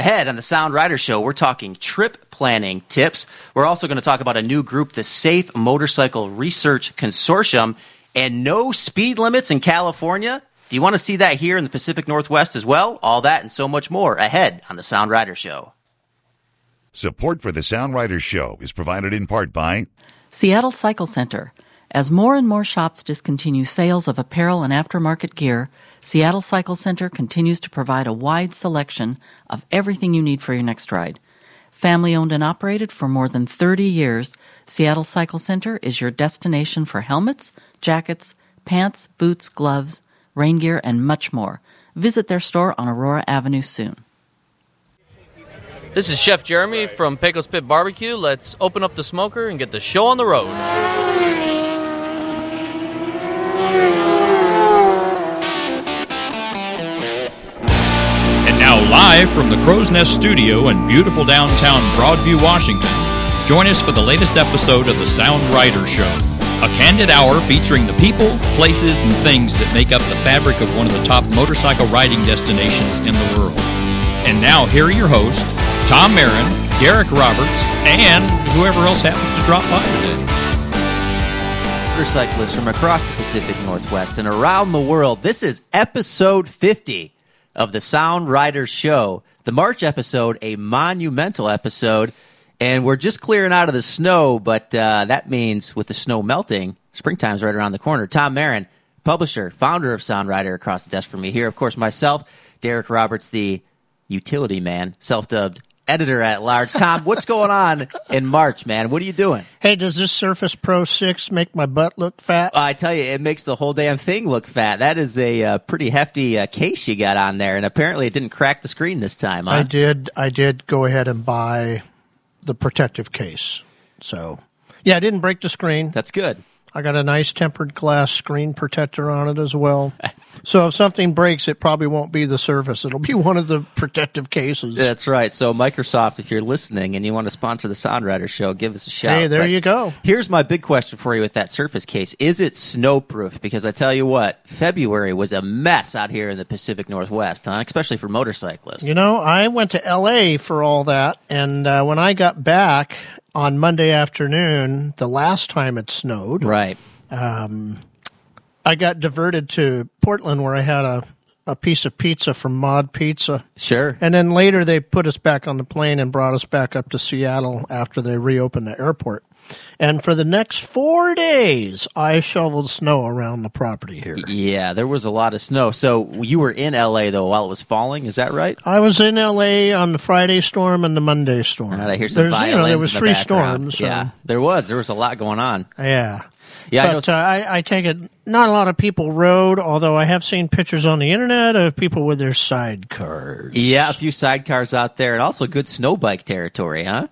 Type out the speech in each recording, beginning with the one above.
Ahead on the Sound Rider Show, we're talking trip planning tips. We're also going to talk about a new group, the Safe Motorcycle Research Consortium, and no speed limits in California. Do you want to see that here in the Pacific Northwest as well? All that and so much more ahead on the Sound Rider Show. Support for the Sound Rider Show is provided in part by Seattle Cycle Center. As more and more shops discontinue sales of apparel and aftermarket gear, Seattle Cycle Center continues to provide a wide selection of everything you need for your next ride. Family owned and operated for more than 30 years, Seattle Cycle Center is your destination for helmets, jackets, pants, boots, gloves, rain gear, and much more. Visit their store on Aurora Avenue soon. This is Chef Jeremy from Pecos Pit Barbecue. Let's open up the smoker and get the show on the road. Now, live from the Crow's Nest Studio in beautiful downtown Broadview, Washington, join us for the latest episode of the Sound Rider Show, a candid hour featuring the people, places, and things that make up the fabric of one of the top motorcycle riding destinations in the world. And now, here are your hosts, Tom Mehren, Derek Roberts, and whoever else happens to drop by today. Motorcyclists from across the Pacific Northwest and around the world. This is episode 50 of the Sound Rider Show. The March episode, a monumental episode, and we're just clearing out of the snow, but uh, that means with the snow melting, springtime's right around the corner. Tom Mehren, publisher, founder of Sound Rider, across the desk from me here. Of course, myself, Derek Roberts, the utility man, self dubbed editor at large. Tom, what's going on in March, man? What are you doing? Hey, does this Surface Pro 6 make my butt look fat? I tell you, it makes the whole damn thing look fat. That is a uh, pretty hefty uh, case you got on there, and apparently it didn't crack the screen this time. Huh? I did. I did go ahead and buy the protective case. So, yeah, I didn't break the screen. That's good. I got a nice tempered glass screen protector on it as well. so if something breaks, it probably won't be the Surface. It'll be one of the protective cases. That's right. So, Microsoft, if you're listening and you want to sponsor the Sound Rider show, give us a shout. Hey, there But you go. Here's my big question for you with that Surface case: Is it snowproof? Because I tell you what, February was a mess out here in the Pacific Northwest, huh? especially for motorcyclists. You know, I went to L.A. for all that, and uh, when I got back on Monday afternoon, the last time it snowed, Right. Um, I got diverted to Portland where I had a, a piece of pizza from Mod Pizza. Sure. And then later they put us back on the plane and brought us back up to Seattle after they reopened the airport. And for the next four days, I shoveled snow around the property here. Yeah, there was a lot of snow. So you were in LA though while it was falling. Is that right? I was in LA on the Friday storm and the Monday storm. Right, I hear some There's, violins you know, there was the three background. storms. So, Yeah, there was. There was a lot going on. yeah. Yeah, I but uh, I, I take it not a lot of people rode, although I have seen pictures on the internet of people with their sidecars. Yeah, a few sidecars out there, and also good snow bike territory, huh?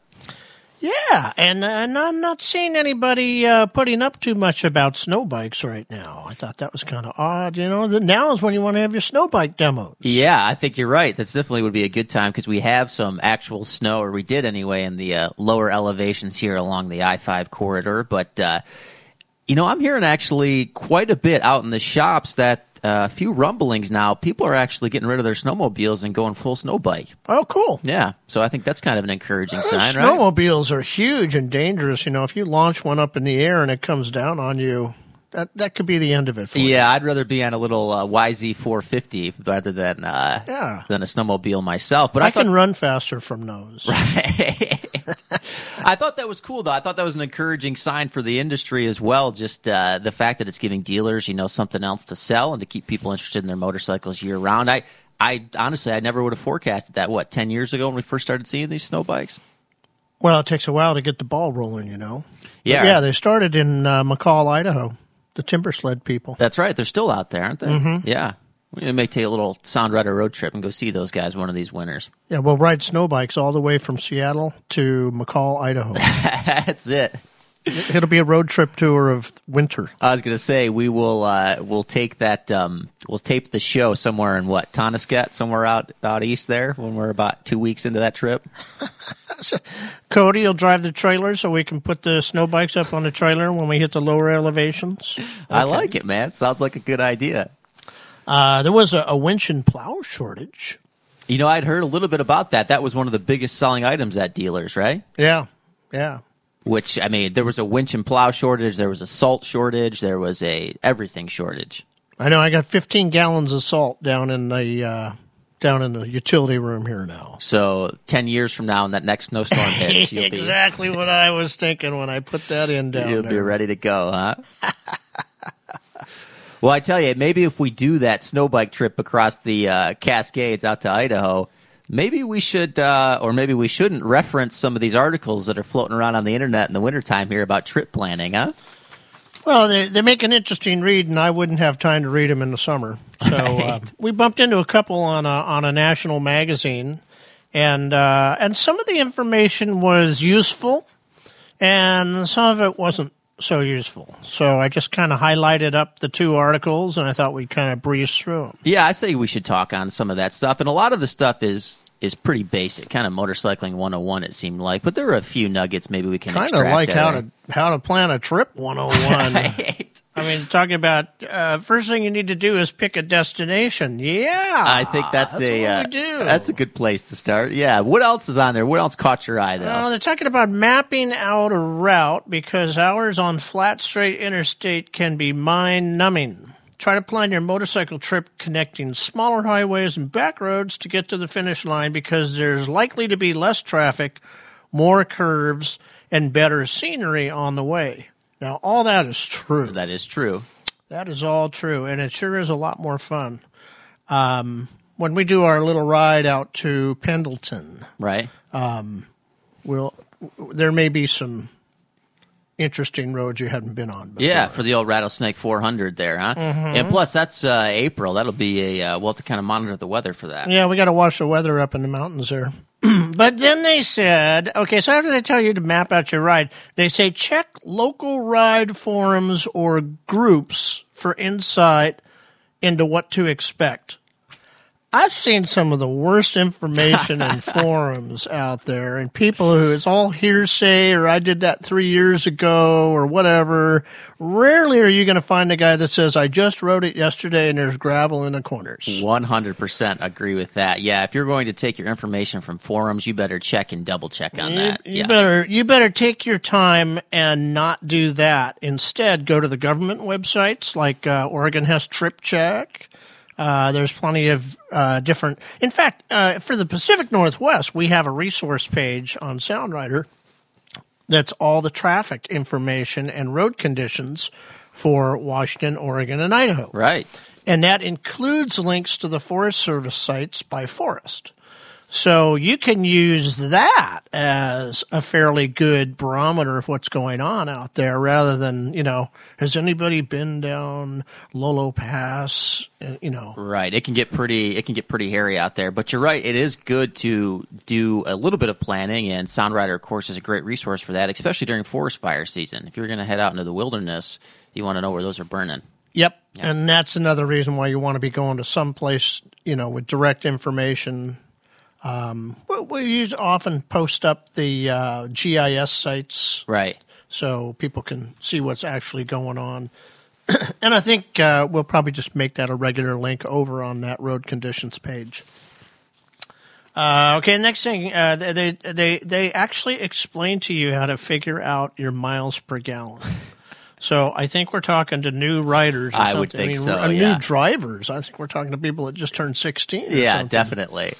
Yeah, and, and I'm not seeing anybody uh, putting up too much about snow bikes right now. I thought that was kind of odd. You know, the, now is when you want to have your snow bike demo. Yeah, I think you're right. That's definitely would be a good time because we have some actual snow, or we did anyway, in the uh, lower elevations here along the I five corridor. But uh, you know, I'm hearing actually quite a bit out in the shops that a few rumblings now. People are actually getting rid of their snowmobiles and going full snow bike. Oh, cool. Yeah, so I think that's kind of an encouraging Those sign, right? snowmobiles are huge and dangerous. You know, if you launch one up in the air and it comes down on you, that that could be the end of it for you. Yeah, I'd rather be on a little uh, YZ450 rather than uh, Yeah. than a snowmobile myself. But I, I thought can run faster from those. I thought that was cool, though. I thought that was an encouraging sign for the industry as well. Just uh, the fact that it's giving dealers, you know, something else to sell and to keep people interested in their motorcycles year round. I, I honestly, I never would have forecasted that. What ten years ago when we first started seeing these snow bikes? Well, it takes a while to get the ball rolling, you know. But Yeah. yeah. They started in uh, McCall, Idaho. The Timbersled people. That's right. They're still out there, aren't they? Mm-hmm. Yeah. We may take a little Sound Rider road trip and go see those guys one of these winters. Yeah, we'll ride snow bikes all the way from Seattle to McCall, Idaho. That's it. It'll be a road trip tour of winter. I was going to say we will uh, we'll take that um, we'll tape the show somewhere in what Tonasket somewhere out out east there when we're about two weeks into that trip. Cody will drive the trailer so we can put the snow bikes up on the trailer when we hit the lower elevations. I like it, man. Sounds like a good idea. Uh, there was a, a winch and plow shortage. You know, I'd heard a little bit about that. That was one of the biggest selling items at dealers, right? Yeah, yeah. Which I mean, there was a winch and plow shortage, there was a salt shortage, there was a everything shortage. I know. I got 15 gallons of salt down in the uh, down in the utility room here now. So ten years from now, when that next snowstorm hits, you'll be exactly what I was thinking when I put that in down there. You'll there. be ready to go, huh? well, I tell you, maybe if we do that snow bike trip across the uh, Cascades out to Idaho, maybe we should, uh, or maybe we shouldn't reference some of these articles that are floating around on the internet in the wintertime here about trip planning, huh? Well, they, they make an interesting read, and I wouldn't have time to read them in the summer. So uh, we bumped into a couple on a on a national magazine, and uh, and some of the information was useful, and some of it wasn't so useful. So I just kind of highlighted up the two articles, and I thought we'd kind of breeze through them. Yeah, I say we should talk on some of that stuff, and a lot of the stuff is is pretty basic, kind of motorcycling 101 it seemed like, but there are a few nuggets maybe we can Kind of like how to how to plan a trip 101. Right. I mean, talking about uh, first thing you need to do is pick a destination. Yeah, I think that's, a what uh, that's a good place to start. Yeah. What else is on there? What else caught your eye though? Well, they're talking about mapping out a route because hours on flat, straight interstate can be mind numbing. Try to plan your motorcycle trip connecting smaller highways and back roads to get to the finish line because there's likely to be less traffic, more curves, and better scenery on the way. Now, all that is true. that is true. That is all true, and it sure is a lot more fun. Um, when we do our little ride out to Pendleton, Right. we'll there may be some interesting roads you hadn't been on. Before. Yeah, for the old Rattlesnake 400 there, huh? Mm-hmm. And plus, that's uh, April. That'll be a uh, we'll have to kind of monitor the weather for that. yeah, we got to watch the weather up in the mountains there. but then they said, okay, so after they tell you to map out your ride, they say check local ride forums or groups for insight into what to expect. I've seen some of the worst information in forums out there, and people who it's all hearsay or I did that three years ago or whatever. Rarely are you going to find a guy that says, I just wrote it yesterday and there's gravel in the corners. 100% agree with that. Yeah, if you're going to take your information from forums, you better check and double check on You, that. you yeah. better you better take your time and not do that. Instead, go to the government websites like uh, Oregon has Trip Check. Uh, there's plenty of uh, different. In fact, uh, for the Pacific Northwest, we have a resource page on SoundRider that's all the traffic information and road conditions for Washington, Oregon, and Idaho. Right. And that includes links to the Forest Service sites by forest. So you can use that as a fairly good barometer of what's going on out there rather than, you know, has anybody been down Lolo Pass? Uh, You know, Right. It can get pretty it can get pretty hairy out there, but you're right, it is good to do a little bit of planning and SoundRider of course is a great resource for that, especially during forest fire season. If you're going to head out into the wilderness, you want to know where those are burning. Yep. And that's another reason why you want to be going to some place, you know, with direct information. Um, we, we use, often post up the uh, GIS sites Right. so people can see what's actually going on. and I think uh, we'll probably just make that a regular link over on that road conditions page. Uh, okay, next thing uh, they they they actually explain to you how to figure out your miles per gallon. So I think we're talking to new riders. Or I would something. think mean, so, yeah. New drivers. I think we're talking to people that just turned sixteen. or Yeah, something. definitely.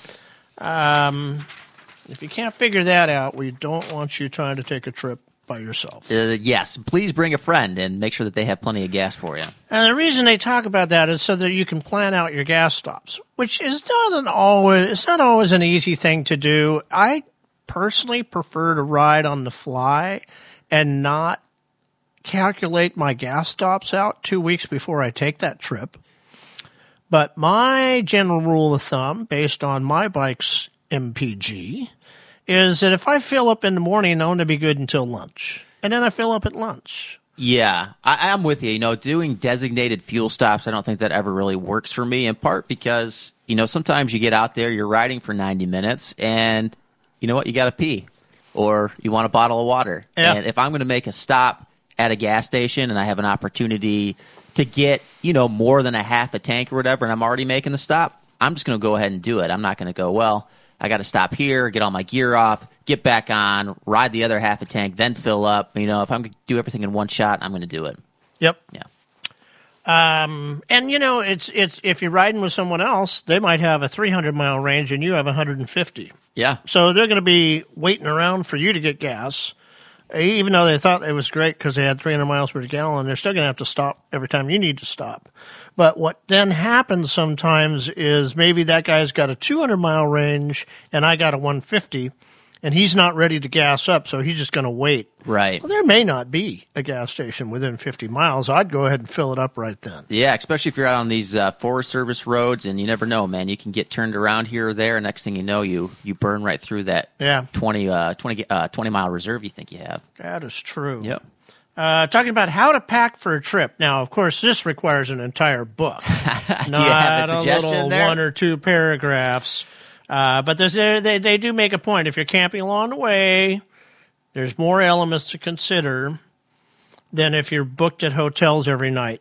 If you can't figure that out, we don't want you trying to take a trip by yourself. Uh, yes, please bring a friend and make sure that they have plenty of gas for you. And the reason they talk about that is so that you can plan out your gas stops, which is not an always it's not always an easy thing to do. I personally prefer to ride on the fly and not calculate my gas stops out 2 weeks before I take that trip. But my general rule of thumb based on my bike's MPG is that if I fill up in the morning, I want to be good until lunch. And then I fill up at lunch. Yeah, I, I'm with you. You know, doing designated fuel stops, I don't think that ever really works for me. In part because you know sometimes you get out there, you're riding for 90 minutes, and you know what, you got to pee, or you want a bottle of water. Yeah. And if I'm going to make a stop at a gas station and I have an opportunity to get you know more than a half a tank or whatever, and I'm already making the stop, I'm just going to go ahead and do it. I'm not going to go, well, I got to stop here, get all my gear off, get back on, ride the other half a tank, then fill up. You know, if I'm going to do everything in one shot, I'm going to do it. Yep. Yeah. Um, and you know, it's it's if you're riding with someone else, they might have a 300 mile range and you have 150. Yeah. So they're going to be waiting around for you to get gas, even though they thought it was great because they had 300 miles per gallon. They're still going to have to stop every time you need to stop. But what then happens sometimes is maybe that guy's got a 200 mile range and I got a 150 and he's not ready to gas up, so he's just going to wait. Right. Well, there may not be a gas station within 50 miles. I'd go ahead and fill it up right then. Yeah, especially if you're out on these uh, Forest Service roads, and you never know, man. You can get turned around here or there. Next thing you know, you you burn right through that Yeah. 20, uh, 20, uh, 20 mile reserve you think you have. That is true. Yep. Uh, talking about how to pack for a trip. Now, of course, this requires an entire book, not a suggestion little there? one or two paragraphs. Uh, but they they do make a point. If you're camping along the way, there's more elements to consider than if you're booked at hotels every night.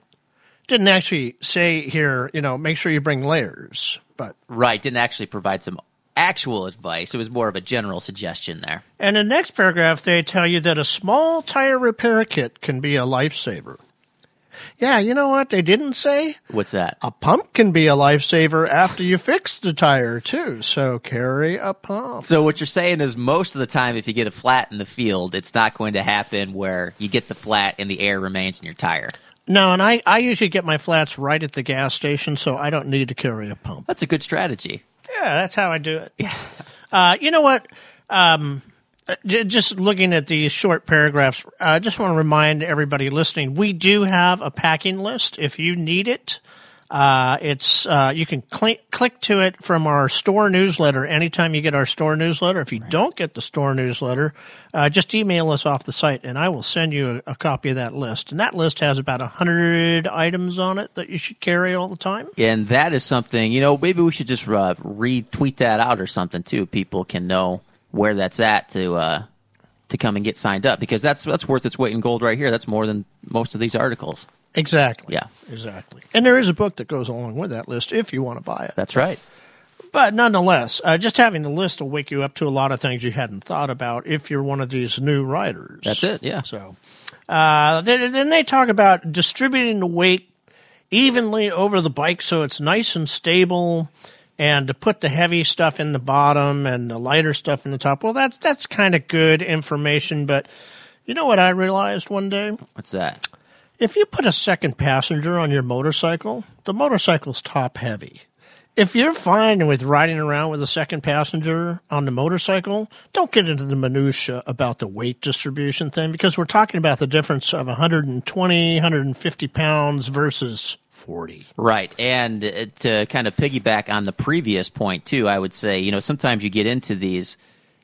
Didn't actually say here, you know, make sure you bring layers, but Right. Didn't actually provide some actual advice. It was more of a general suggestion there. And in the next paragraph, they tell you that a small tire repair kit can be a lifesaver. Yeah, you know what they didn't say? What's that? A pump can be a lifesaver after you fix the tire, too. So carry a pump. So what you're saying is most of the time, if you get a flat in the field, it's not going to happen where you get the flat and the air remains in your tire. No, and I, I usually get my flats right at the gas station, so I don't need to carry a pump. That's a good strategy. Yeah, that's how I do it. Yeah. Uh, you know what? Um, just looking at these short paragraphs, I just want to remind everybody listening: we do have a packing list. If you need it, uh, it's uh, you can cl- click to it from our store newsletter anytime you get our store newsletter. If you don't get the store newsletter, uh, just email us off the site, and I will send you a, a copy of that list. And that list has about a hundred items on it that you should carry all the time. And that is something, you know, maybe we should just uh, retweet that out or something too. People can know where that's at to uh, to come and get signed up because that's that's worth its weight in gold right here. That's more than most of these articles. Exactly. Yeah. Exactly. And there is a book that goes along with that list if you want to buy it. That's right. But nonetheless, uh, just having the list will wake you up to a lot of things you hadn't thought about if you're one of these new riders. That's it. Yeah. So uh, then, then they talk about distributing the weight evenly over the bike so it's nice and stable and to put the heavy stuff in the bottom and the lighter stuff in the top. Well, that's that's kind of good information, but you know what I realized one day? What's that? If you put a second passenger on your motorcycle, the motorcycle's top heavy. If you're fine with riding around with a second passenger on the motorcycle, don't get into the minutia about the weight distribution thing because we're talking about the difference of 120, 150 pounds versus 40. Right. And uh, to kind of piggyback on the previous point too, I would say, you know, sometimes you get into these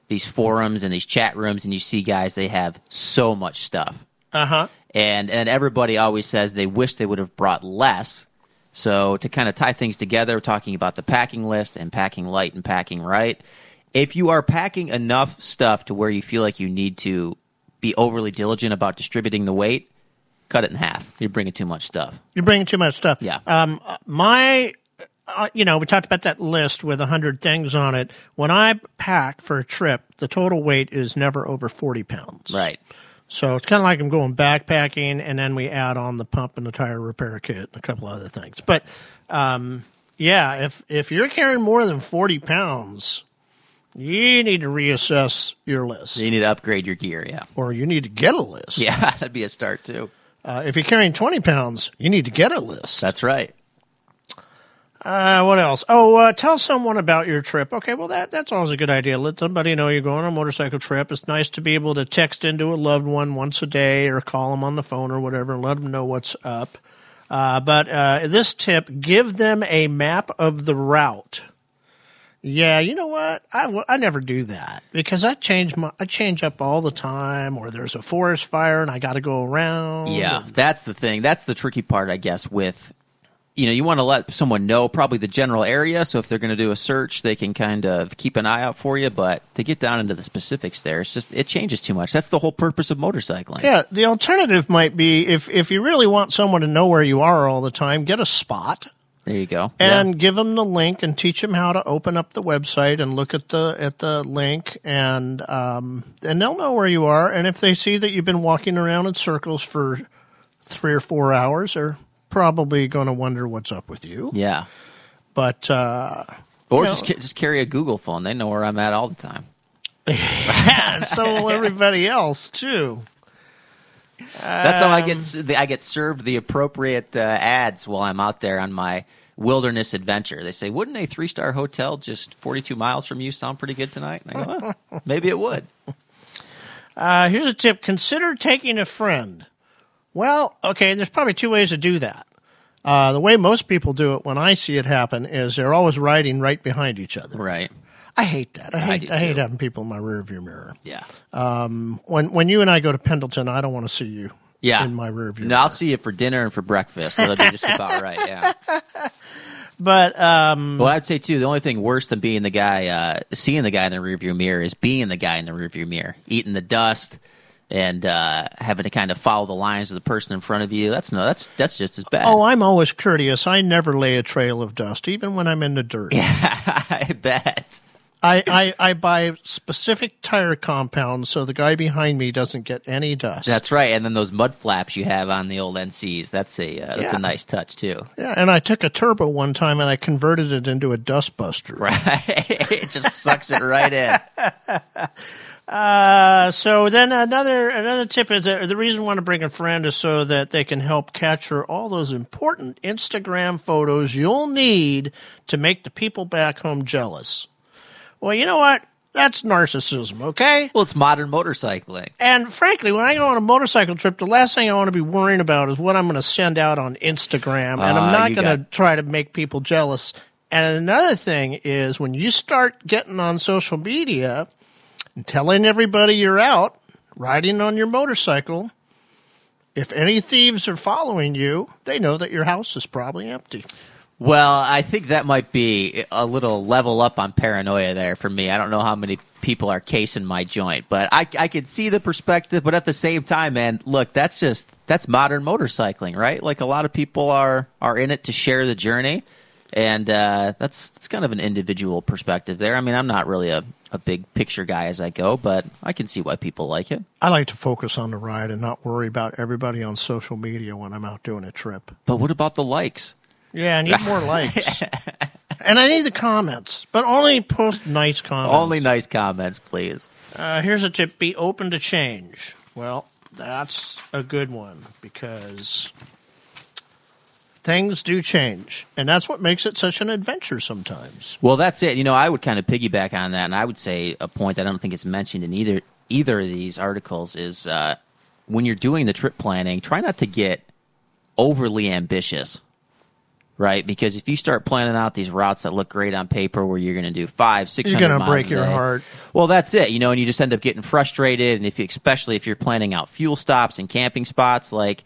these forums and these chat rooms and you see guys they have so much stuff. Uh huh. And and everybody always says they wish they would have brought less. So to kind of tie things together, talking about the packing list and packing light and packing right. If you are packing enough stuff to where you feel like you need to be overly diligent about distributing the weight, cut it in half. You're bringing too much stuff. You're bringing too much stuff. Yeah. Um, my, uh, you know, we talked about that list with 100 things on it. When I pack for a trip, the total weight is never over 40 pounds. Right. So it's kind of like I'm going backpacking, and then we add on the pump and the tire repair kit and a couple other things. But um, yeah, if if you're carrying more than 40 pounds, you need to reassess your list, you need to upgrade your gear, yeah. or you need to get a list. Yeah, that'd be a start too. Uh, if you're carrying 20 pounds, you need to get a list. That's right. Uh, what else? Oh, uh, tell someone about your trip. Okay, well that that's always a good idea. Let somebody know you're going on a motorcycle trip. It's nice to be able to text into a loved one once a day or call them on the phone or whatever and let them know what's up. Uh, but uh, this tip: give them a map of the route. Yeah, you know what? I, w- I never do that because I change my I change up all the time. Or there's a forest fire and I got to go around. Yeah, that's the thing. That's the tricky part, I guess, with you know, you want to let someone know probably the general area. So if they're going to do a search, they can kind of keep an eye out for you. But to get down into the specifics there, it's just, it changes too much. That's the whole purpose of motorcycling. Yeah, the alternative might be if if you really want someone to know where you are all the time, get a spot There you go. and give them the link and teach them how to open up the website and look at the at the link and um, and they'll know where you are. And if they see that you've been walking around in circles for three or four hours, they're probably going to wonder what's up with you. yeah. But uh, Or You know- just just carry a Google phone. They know where I'm at all the time. and so will everybody else too. That's how I Um, get I get served the appropriate uh, ads while I'm out there on my wilderness adventure. They say, "Wouldn't a three star hotel just 42 miles from you sound pretty good tonight?" And I go, well, "Maybe it would." Uh, here's a tip: consider taking a friend. Well, okay, there's probably two ways to do that. Uh, the way most people do it when I see it happen is they're always riding right behind each other. Right? I hate that. I hate. do I, hate having people in my rearview mirror. Yeah. Um, When when you and I go to Pendleton, I don't want to see you. Yeah. In my rearview. No, mirror. I'll see you for dinner and for breakfast. That'll be just about right. Yeah. But um, Well, I'd say too. The only thing worse than being the guy, uh, seeing the guy in the rearview mirror, is being the guy in the rearview mirror, eating the dust, and uh, having to kind of follow the lines of the person in front of you. That's no, that's that's just as bad. oh, I'm always courteous. I never lay a trail of dust, even when I'm in the dirt. Yeah, I bet. I, I, I buy specific tire compounds so the guy behind me doesn't get any dust. That's right. And then those mud flaps you have on the old NCs. That's a uh, that's Yeah. a nice touch too. yeah, and I took a turbo one time and I converted it into a dust buster. Right. it just sucks it right in. Uh, so then another another tip is that the reason I want to bring a friend is so that they can help capture all those important Instagram photos you'll need to make the people back home jealous. Well, you know what? That's narcissism, okay? Well, it's modern motorcycling. And frankly, when I go on a motorcycle trip, the last thing I want to be worrying about is what I'm going to send out on Instagram, and Ah, I'm not you going to try to make people jealous. And another thing is when you start getting on social media and telling everybody you're out riding on your motorcycle, if any thieves are following you, they know that your house is probably empty. Well, I think that might be a little level up on paranoia there for me. I don't know how many people are casing my joint, but I, I could see the perspective. But at the same time, man, look, that's just that's modern motorcycling, right? Like a lot of people are are in it to share the journey, and uh, that's that's kind of an individual perspective there. I mean, I'm not really a a big picture guy as I go, but I can see why people like it. I like to focus on the ride and not worry about everybody on social media when I'm out doing a trip. But what about the likes? Yeah, I need more likes. and I need the comments, but only post nice comments. Only nice comments, please. Uh, here's a tip be open to change. Well, that's a good one because things do change. And that's what makes it such an adventure sometimes. Well, that's it. You know, I would kind of piggyback on that, and I would say a point that I don't think is mentioned in either either of these articles is uh, when you're doing the trip planning, try not to get overly ambitious, right? Because if you start planning out these routes that look great on paper, where you're going to do five, six You're gonna break your heart. Well, that's it. You know, and you just end up getting frustrated, and if you, especially if you're planning out fuel stops and camping spots, like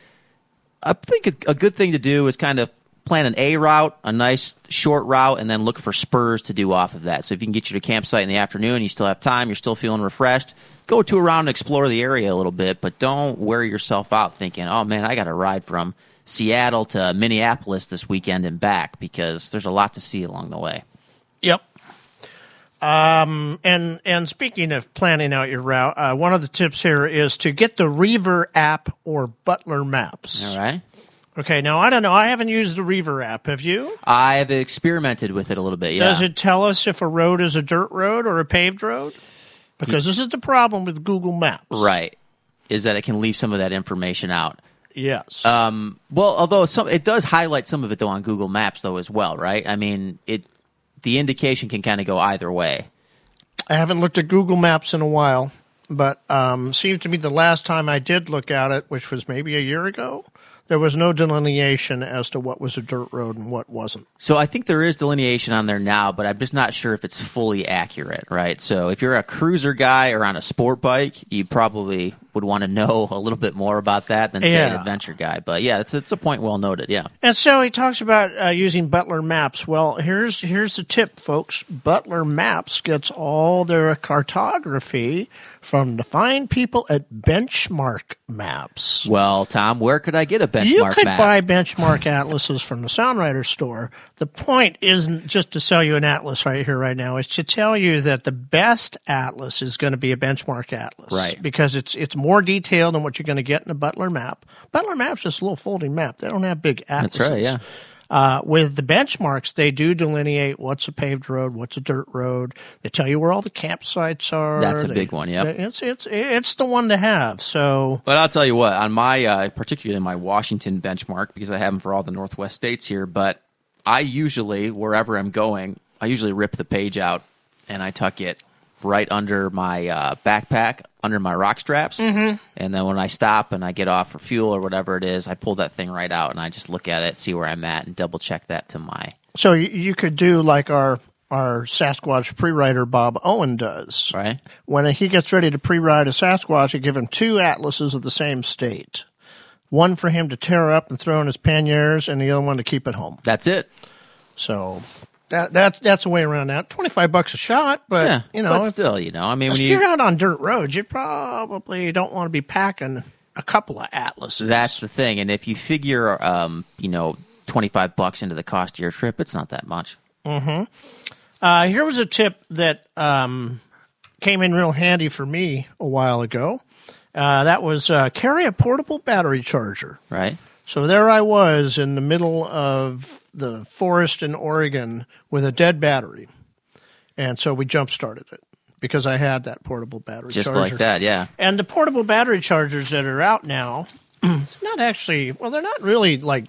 I think a, a good thing to do is kind of plan an A route, a nice short route, and then look for spurs to do off of that. So if you can get you to campsite in the afternoon, you still have time, you're still feeling refreshed, go to around and explore the area a little bit, but don't wear yourself out thinking, oh man, I got to ride from Seattle to Minneapolis this weekend and back because there's a lot to see along the way. Yep. Um, and and speaking of planning out your route, uh, one of the tips here is to get the REVER app or Butler Maps. All right. Okay, now I don't know. I haven't used the REVER app. Have you? I have experimented with it a little bit. Yeah. Does it tell us if a road is a dirt road or a paved road? Because this is the problem with Google Maps. Right. Is that it can leave some of that information out. Yes. Um, well, although some it does highlight some of it though on Google Maps though as well, right? I mean, it the indication can kind of go either way. I haven't looked at Google Maps in a while, but um, seems to me the last time I did look at it, which was maybe a year ago, there was no delineation as to what was a dirt road and what wasn't. So I think there is delineation on there now, but I'm just not sure if it's fully accurate, right? So if you're a cruiser guy or on a sport bike, you probably would want to know a little bit more about that than say an adventure guy. But yeah, it's it's a point well noted. Yeah. And so he talks about uh, using Butler Maps. Well, here's here's the tip, folks. Butler Maps gets all their cartography from the fine people at Benchmark Maps. Well, Tom, where could I get a benchmark you could map? buy benchmark atlases from the SoundRider store. The point isn't just to sell you an atlas right here, right now. It's to tell you that the best atlas is going to be a benchmark atlas, Right. Because it's it's more detailed than what you're going to get in a Butler map. Butler map's just a little folding map. They don't have big atlases. That's right. Yeah. Uh, with the benchmarks, they do delineate what's a paved road, what's a dirt road. They tell you where all the campsites are. That's a They- big one, Yeah, It's it's it's the one to have. So But I'll tell you what, on my, uh, particularly my Washington benchmark, because I have them for all the Northwest states here, but I usually, wherever I'm going, I usually rip the page out and I tuck it right under my uh, backpack, under my rock straps. Mm-hmm. And then when I stop and I get off for fuel or whatever it is, I pull that thing right out and I just look at it, see where I'm at, and double check that to my. So you, you could do like our our Sasquatch pre-rider Bob Owen does. Right? When he gets ready to pre-ride a Sasquatch, you give him two atlases of the same state. One for him to tear up and throw in his panniers, and the other one to keep at home. That's it. So that that's that's a way around that. Twenty five bucks a shot, but Yeah. you know, but still, you know, I mean, if when you're out on dirt roads, you probably don't want to be packing a couple of atlases. That's the thing. And if you figure, um, you know, 25 bucks into the cost of your trip, it's not that much. Uh, here was a tip that um, came in real handy for me a while ago. Uh, that was uh, carry a portable battery charger. Right? So there I was in the middle of the forest in Oregon with a dead battery. And so we jump started it because I had that portable battery Just charger. like that, yeah. And the portable battery chargers that are out now, not actually, well, they're not really like.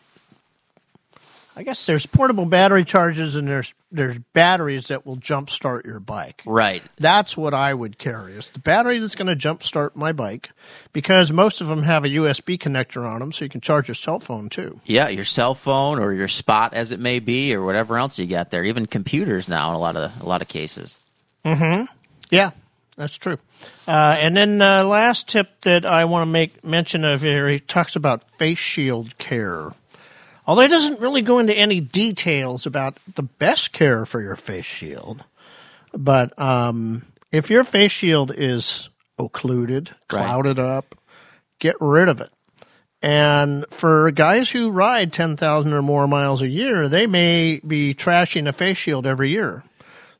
I guess there's portable battery chargers and there's there's batteries that will jumpstart your bike. Right. That's what I would carry. Is the battery that's going to jumpstart my bike, because most of them have a USB connector on them, so you can charge your cell phone too. Yeah, your cell phone or your spot as it may be or whatever else you got there. Even computers now in a lot of a lot of cases. Mhm. Yeah, that's true. Uh, and then uh, last tip that I want to make mention of here, he talks about face shield care. Although it doesn't really go into any details about the best care for your face shield, but um, if your face shield is occluded, Right. clouded up, get rid of it. And for guys who ride 10,000 or more miles a year, they may be trashing a face shield every year.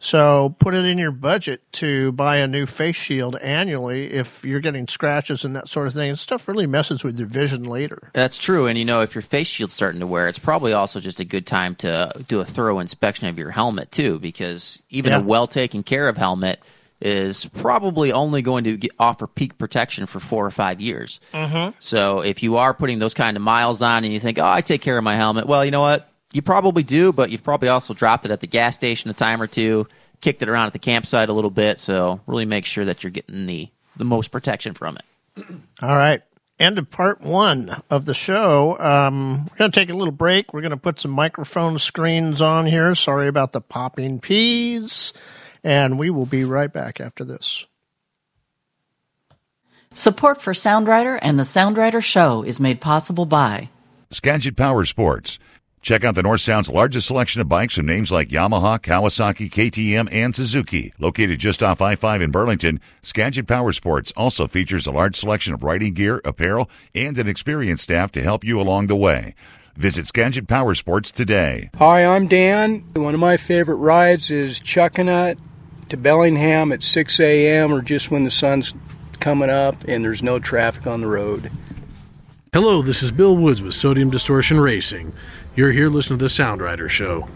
So put it in your budget to buy a new face shield annually if you're getting scratches and that sort of thing. And stuff really messes with your vision later. That's true. And you know, if your face shield's starting to wear, it's probably also just a good time to do a thorough inspection of your helmet too, because even Yeah. a well taken care of helmet is probably only going to get, offer peak protection for four or five years. Mm-hmm. So if you are putting those kind of miles on and you think, oh, I take care of my helmet, well, you know what? You probably do, but you've probably also dropped it at the gas station a time or two, kicked it around at the campsite a little bit. So really make sure that you're getting the the most protection from it. All right. End of part one of the show. Um, we're going to take a little break. We're going to put some microphone screens on here. Sorry about the popping peas. And we will be right back after this. Support for SoundRider and the SoundRider Show is made possible by Skagit Power Sports. Check out the North Sound's largest selection of bikes from names like Yamaha, Kawasaki, KTM, and Suzuki. Located just off I 5 in Burlington, Skagit Power Sports also features a large selection of riding gear, apparel, and an experienced staff to help you along the way. Visit Skagit Power Sports today. Hi, I'm Dan. One of my favorite rides is Chuckanut to Bellingham at 6 a.m. or just when the sun's coming up and there's no traffic on the road. Hello, this is Bill Woods with Sodium Distortion Racing. You're here listening to the Sound Rider Show.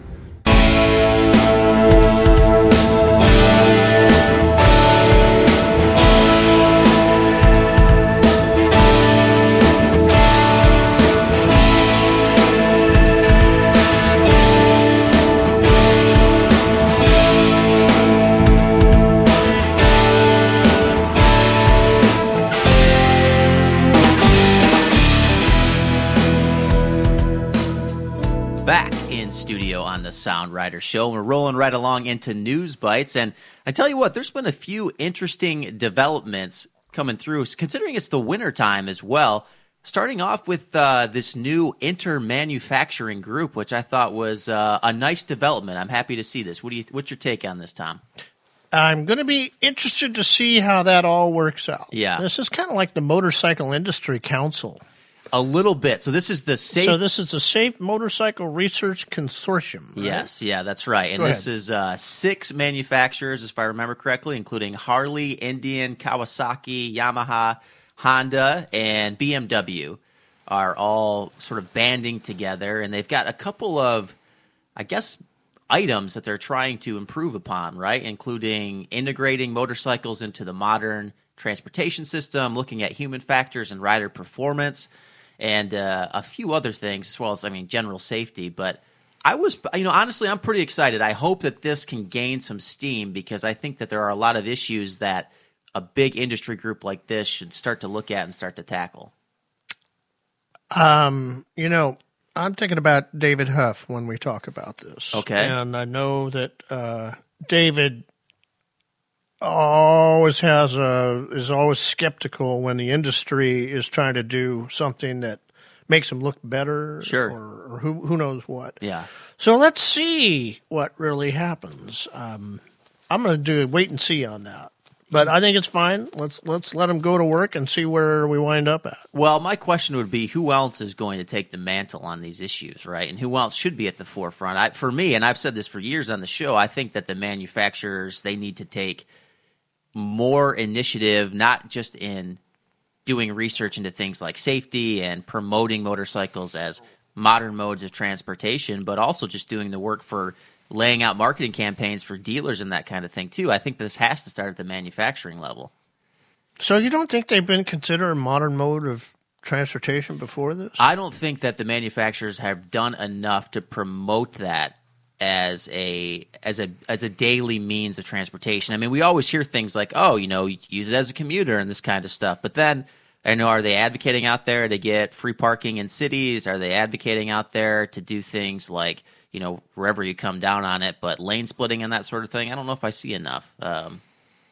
Studio on the Sound Rider Show. We're rolling right along into news bites, and I tell you what, there's been a few interesting developments coming through. Considering it's the winter time as well, starting off with uh, this new inter-manufacturing group, which I thought was uh, a nice development. I'm happy to see this. What do you? What's your take on this, Tom? I'm going to be interested to see how that all works out. Yeah. This is kind of like the Motorcycle Industry Council. A little bit. So this is the safe. So this is the Safe Motorcycle Research Consortium. right? Yes, yeah, that's right. And Go this ahead. is uh, six manufacturers, if I remember correctly, including Harley, Indian, Kawasaki, Yamaha, Honda, and BMW, are all sort of banding together. And they've got a couple of, I guess, items that they're trying to improve upon, right? Including integrating motorcycles into the modern transportation system, looking at human factors and rider performance, and uh, a few other things, as well as, I mean, general safety. But I was, you know, honestly, I'm pretty excited. I hope that this can gain some steam because I think that there are a lot of issues that a big industry group like this should start to look at and start to tackle. Um, you know, I'm thinking about David Hough when we talk about this. Okay. And I know that uh, David always has a is always skeptical when the industry is trying to do something that makes them look better Sure. or, or who who knows what. Yeah. So let's see what really happens. Um, I'm going to do a wait and see on that. But I think it's fine. Let's let's let them go to work and see where we wind up at. Well, my question would be who else is going to take the mantle on these issues, right? And who else should be at the forefront? I, for me, and I've said this for years on the show, I think that the manufacturers they need to take more initiative, not just in doing research into things like safety and promoting motorcycles as modern modes of transportation, but also just doing the work for laying out marketing campaigns for dealers and that kind of thing too. I think this has to start at the manufacturing level. So you don't think they've been considered a modern mode of transportation before this? I don't think that the manufacturers have done enough to promote that as a as a as a daily means of transportation. I mean, we always hear things like, "Oh, you know, use it as a commuter" and this kind of stuff. But then, I know, are they advocating out there to get free parking in cities? Are they advocating out there to do things like, you know, wherever you come down on it, but lane splitting and that sort of thing? I don't know if I see enough um,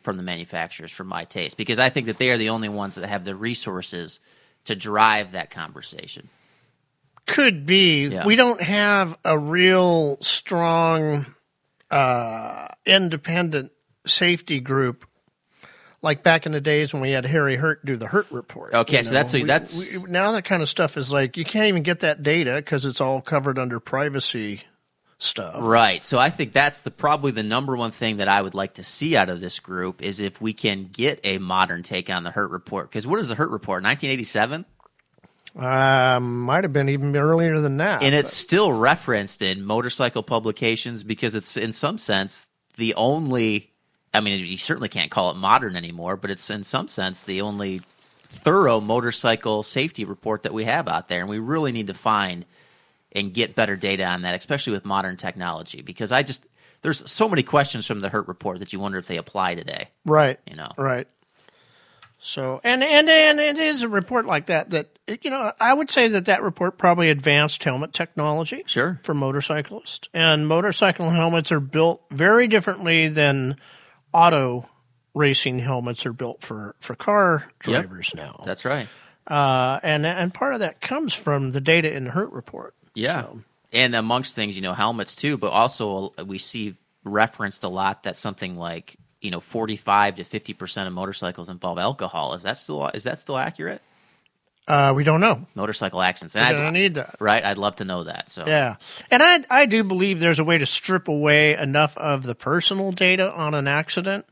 from the manufacturers for my taste because I think that they are the only ones that have the resources to drive that conversation. Could be. Yeah. We don't have a real strong, uh, independent safety group like back in the days when we had Harry Hurt do the Hurt report. Okay, you so that's a- We- that's- we- now that kind of stuff is like you can't even get that data because it's all covered under privacy stuff. Right. So I think that's the probably the number one thing that I would like to see out of this group is if we can get a modern take on the Hurt Report. Because what is the Hurt Report? 1987, Um, might have been even earlier than that. and it's still referenced in motorcycle publications because it's in some sense the only. I mean, you certainly can't call it modern anymore, but it's in some sense the only thorough motorcycle safety report that we have out there, and we really need to find and get better data on that, especially with modern technology. Because I just there's so many questions from the Hurt report that you wonder if they apply today. Right. You know. Right. So and and and it is a report like that that you know I would say that that report probably advanced helmet technology Sure. for motorcyclists and motorcycle helmets are built very differently than auto racing helmets are built for for car Yep. drivers now. That's right. Uh, and and part of that comes from the data in the Hurt report. Yeah. So- And amongst things, you know, helmets too, but also we see referenced a lot that something like, you know, 45 to 50% of motorcycles involve alcohol. Is that still is that still accurate? Uh, we don't know. Motorcycle accidents. And don't I'd, need that. right? I'd love to know that. So Yeah, and I I do believe there's a way to strip away enough of the personal data on an accident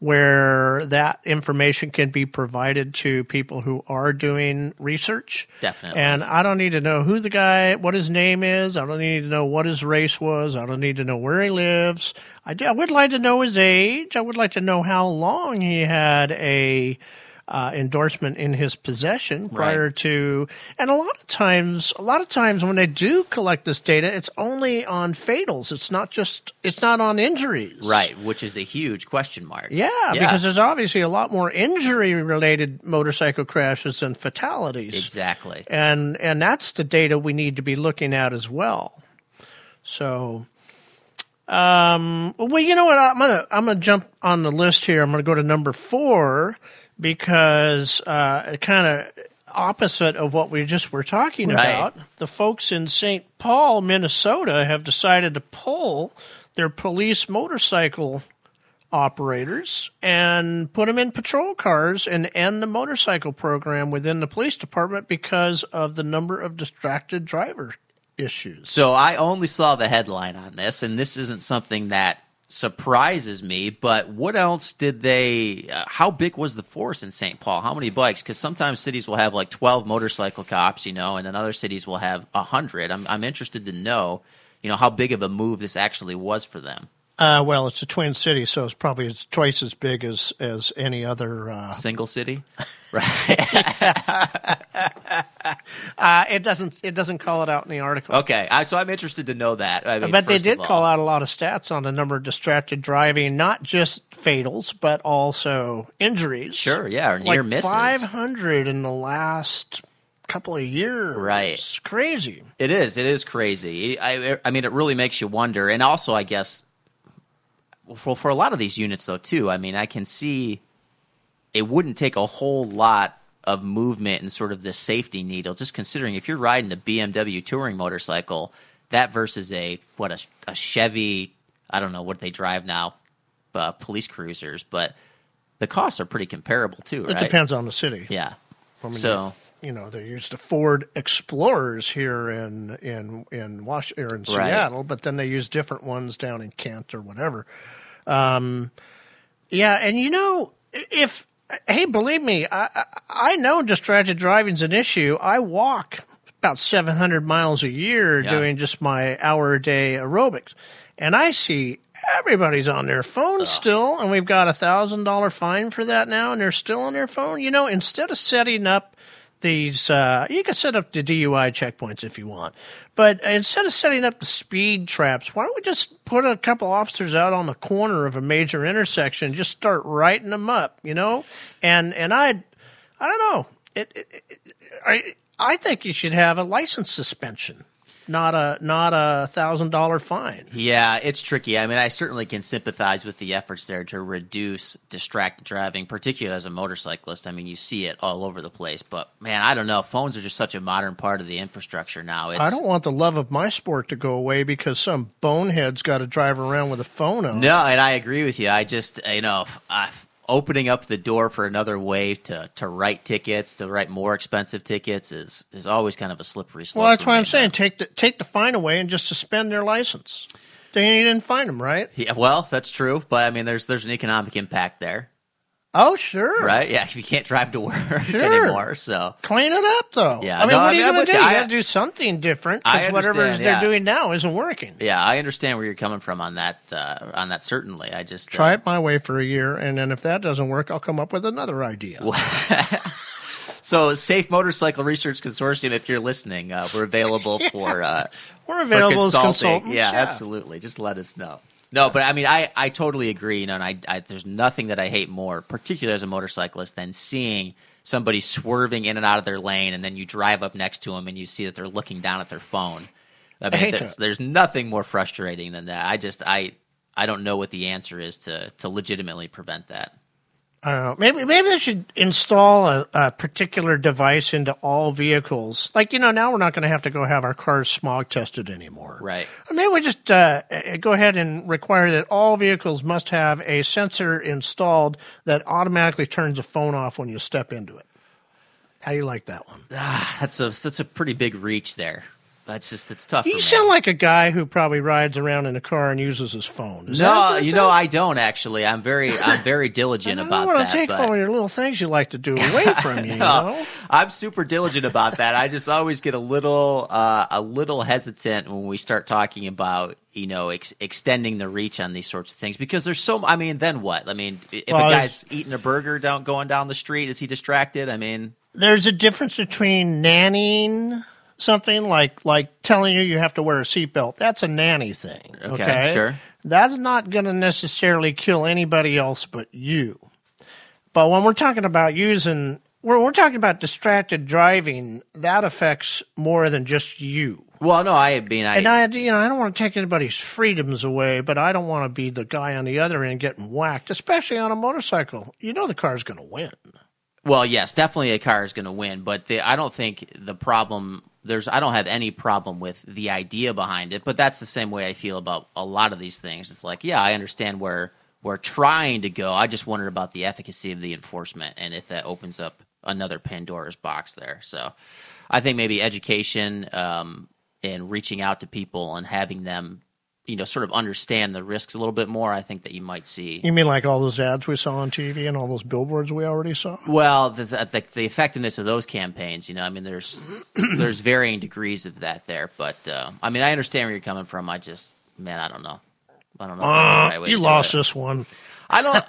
where that information can be provided to people who are doing research. Definitely. And I don't need to know who the guy, what his name is. I don't need to know what his race was. I don't need to know where he lives. I, do, I would like to know his age. I would like to know how long he had a uh, endorsement in his possession prior Right. to. And a lot of times, a lot of times when they do collect this data, it's only on fatals. It's not just. It's not on injuries. right, which is a huge question mark. Yeah, because there's obviously a lot more injury-related motorcycle crashes than fatalities exactly. and and that's the data we need to be looking at as well. So, Um, well, you know what? I'm gonna I'm gonna jump on the list here. I'm gonna go to number four because uh, kind of opposite of what we just were talking Right. about. The folks in St. Paul, Minnesota, have decided to pull their police motorcycle operators and put them in patrol cars and end the motorcycle program within the police department because of the number of distracted driver issues. So I only saw the headline on this, and this isn't something that surprises me. But what else did they? Uh, how big was the force in St. Paul? How many bikes? Because sometimes cities will have like twelve motorcycle cops, you know, and then other cities will have a hundred. I'm I'm interested to know, you know, how big of a move this actually was for them. Uh, well, it's a twin city, so it's probably it's twice as big as as any other. Uh, Single city, right? uh, it doesn't it doesn't call it out in the article. okay, I, so I'm interested to know that. I mean, but they did all. call out a lot of stats on the number of distracted driving, not just fatals, but also injuries. Sure, yeah, or like misses. Five hundred in the last couple of years. Right. It's crazy. It is. It is crazy. I, I mean, it really makes you wonder. And also, I guess, for for a lot of these units, though, too. I mean, I can see it wouldn't take a whole lot of movement and sort of the safety needle. Just considering if you're riding a BMW touring motorcycle, that versus a what a, a Chevy. I don't know what they drive now, uh, police cruisers, but the costs are pretty comparable too. It Right? depends on the city. Yeah. I mean, so you know, they used the Ford Explorers here in in in Wash or in Seattle, but then they use different ones down in Kent or whatever. Um, yeah, and you know, if hey, believe me, I I, know distracted driving's an issue. I walk about seven hundred miles a year Yeah. doing just my hour a day aerobics, and I see. Everybody's on their phone still, and we've got a thousand dollar fine for that now, and they're still on their phone. You know, instead of setting up these uh, you can set up the DUI checkpoints if you want, but instead of setting up the speed traps, why don't we just put a couple officers out on the corner of a major intersection, and just start writing them up, you know? And and I, I don't know, it, it, it, I I think you should have a license suspension, not a not a thousand dollar fine. Yeah, it's tricky. I mean, I certainly can sympathize with the efforts there to reduce distracted driving, particularly as a motorcyclist. I mean, you see it all over the place. But man, I don't know. Phones are just such a modern part of the infrastructure now. It's, I don't want the love of my sport to go away because some bonehead's got to drive around with a phone on. No, and I agree with you. I just, you know, uh, opening up the door for another way to, to write tickets, to write more expensive tickets, is is always kind of a slippery slope. Well, that's why I'm saying take the take the fine away and just suspend their license. They didn't find them, right? Yeah, well, that's true, but I mean, there's there's an economic impact there, Oh, sure. right? Yeah, if you can't drive to work Sure. anymore, so Clean it up, though. Yeah, I mean, no, what I are you mean, going to do? you. You I- got to do something different because whatever understand, they're doing now isn't working. Yeah, I understand where you're coming from on that. Uh, on that, certainly. I just uh, Try it my way for a year, and then if that doesn't work, I'll come up with another idea. So, Safe Motorcycle Research Consortium, if you're listening, uh, we're available for uh, We're for available as consulting. consultants. Yeah, absolutely. Just let us know. No, but I mean, I, I totally agree. You know, and I, I there's nothing that I hate more, particularly as a motorcyclist, than seeing somebody swerving in and out of their lane, and then you drive up next to them and you see that they're looking down at their phone. I mean, hate there's, there's nothing more frustrating than that. I just I I don't know what the answer is to to legitimately prevent that. I don't know. Maybe maybe they should install a, a particular device into all vehicles. Like you know, now we're not going to have to go have our cars smog tested anymore. Right. Or maybe we just uh, uh, go ahead and require that all vehicles must have a sensor installed that automatically turns the phone off when you step into it. How do you like that one? Ah, That's a that's a pretty big reach there. That's just it's tough. You for me. sound like a guy who probably rides around in a car and uses his phone. Is no, you know I don't actually. I'm very I'm very diligent I about want that. to take but- all your little things you like to do away from you. you know? I'm super diligent about that. I just always get a little uh, a little hesitant when we start talking about you know ex- extending the reach on these sorts of things because there's so. I mean, then what? I mean, if Well, a guy's eating a burger down going down the street, is he distracted? I mean, There's a difference between nannying something like like telling you you have to wear a seatbelt. That's a nanny thing. Okay, Okay, sure. That's not going to necessarily kill anybody else but you. But when we're talking about using When we're talking about distracted driving, that affects more than just you. Well, no, I mean, I, And I, you know, I don't want to take anybody's freedoms away, but I don't want to be the guy on the other end getting whacked, especially on a motorcycle. You know, the car's going to win. Well, yes, definitely a car is going to win, but the, I don't think the problem there's I don't have any problem with the idea behind it, but that's the same way I feel about a lot of these things. It's like, yeah, I understand where we're trying to go. I just wonder about the efficacy of the enforcement and if that opens up another Pandora's box there. So, I think maybe education um, and reaching out to people and having them, you know, sort of understand the risks a little bit more. I think that you might see You mean like all those ads we saw on TV and all those billboards we already saw? Well, the, the the effectiveness of those campaigns, you know, I mean, there's there's varying degrees of that there, but uh, I mean, I understand where you're coming from. I just, man, I don't know, I don't know. if that's the Uh, right way you to lost it. this one. I don't.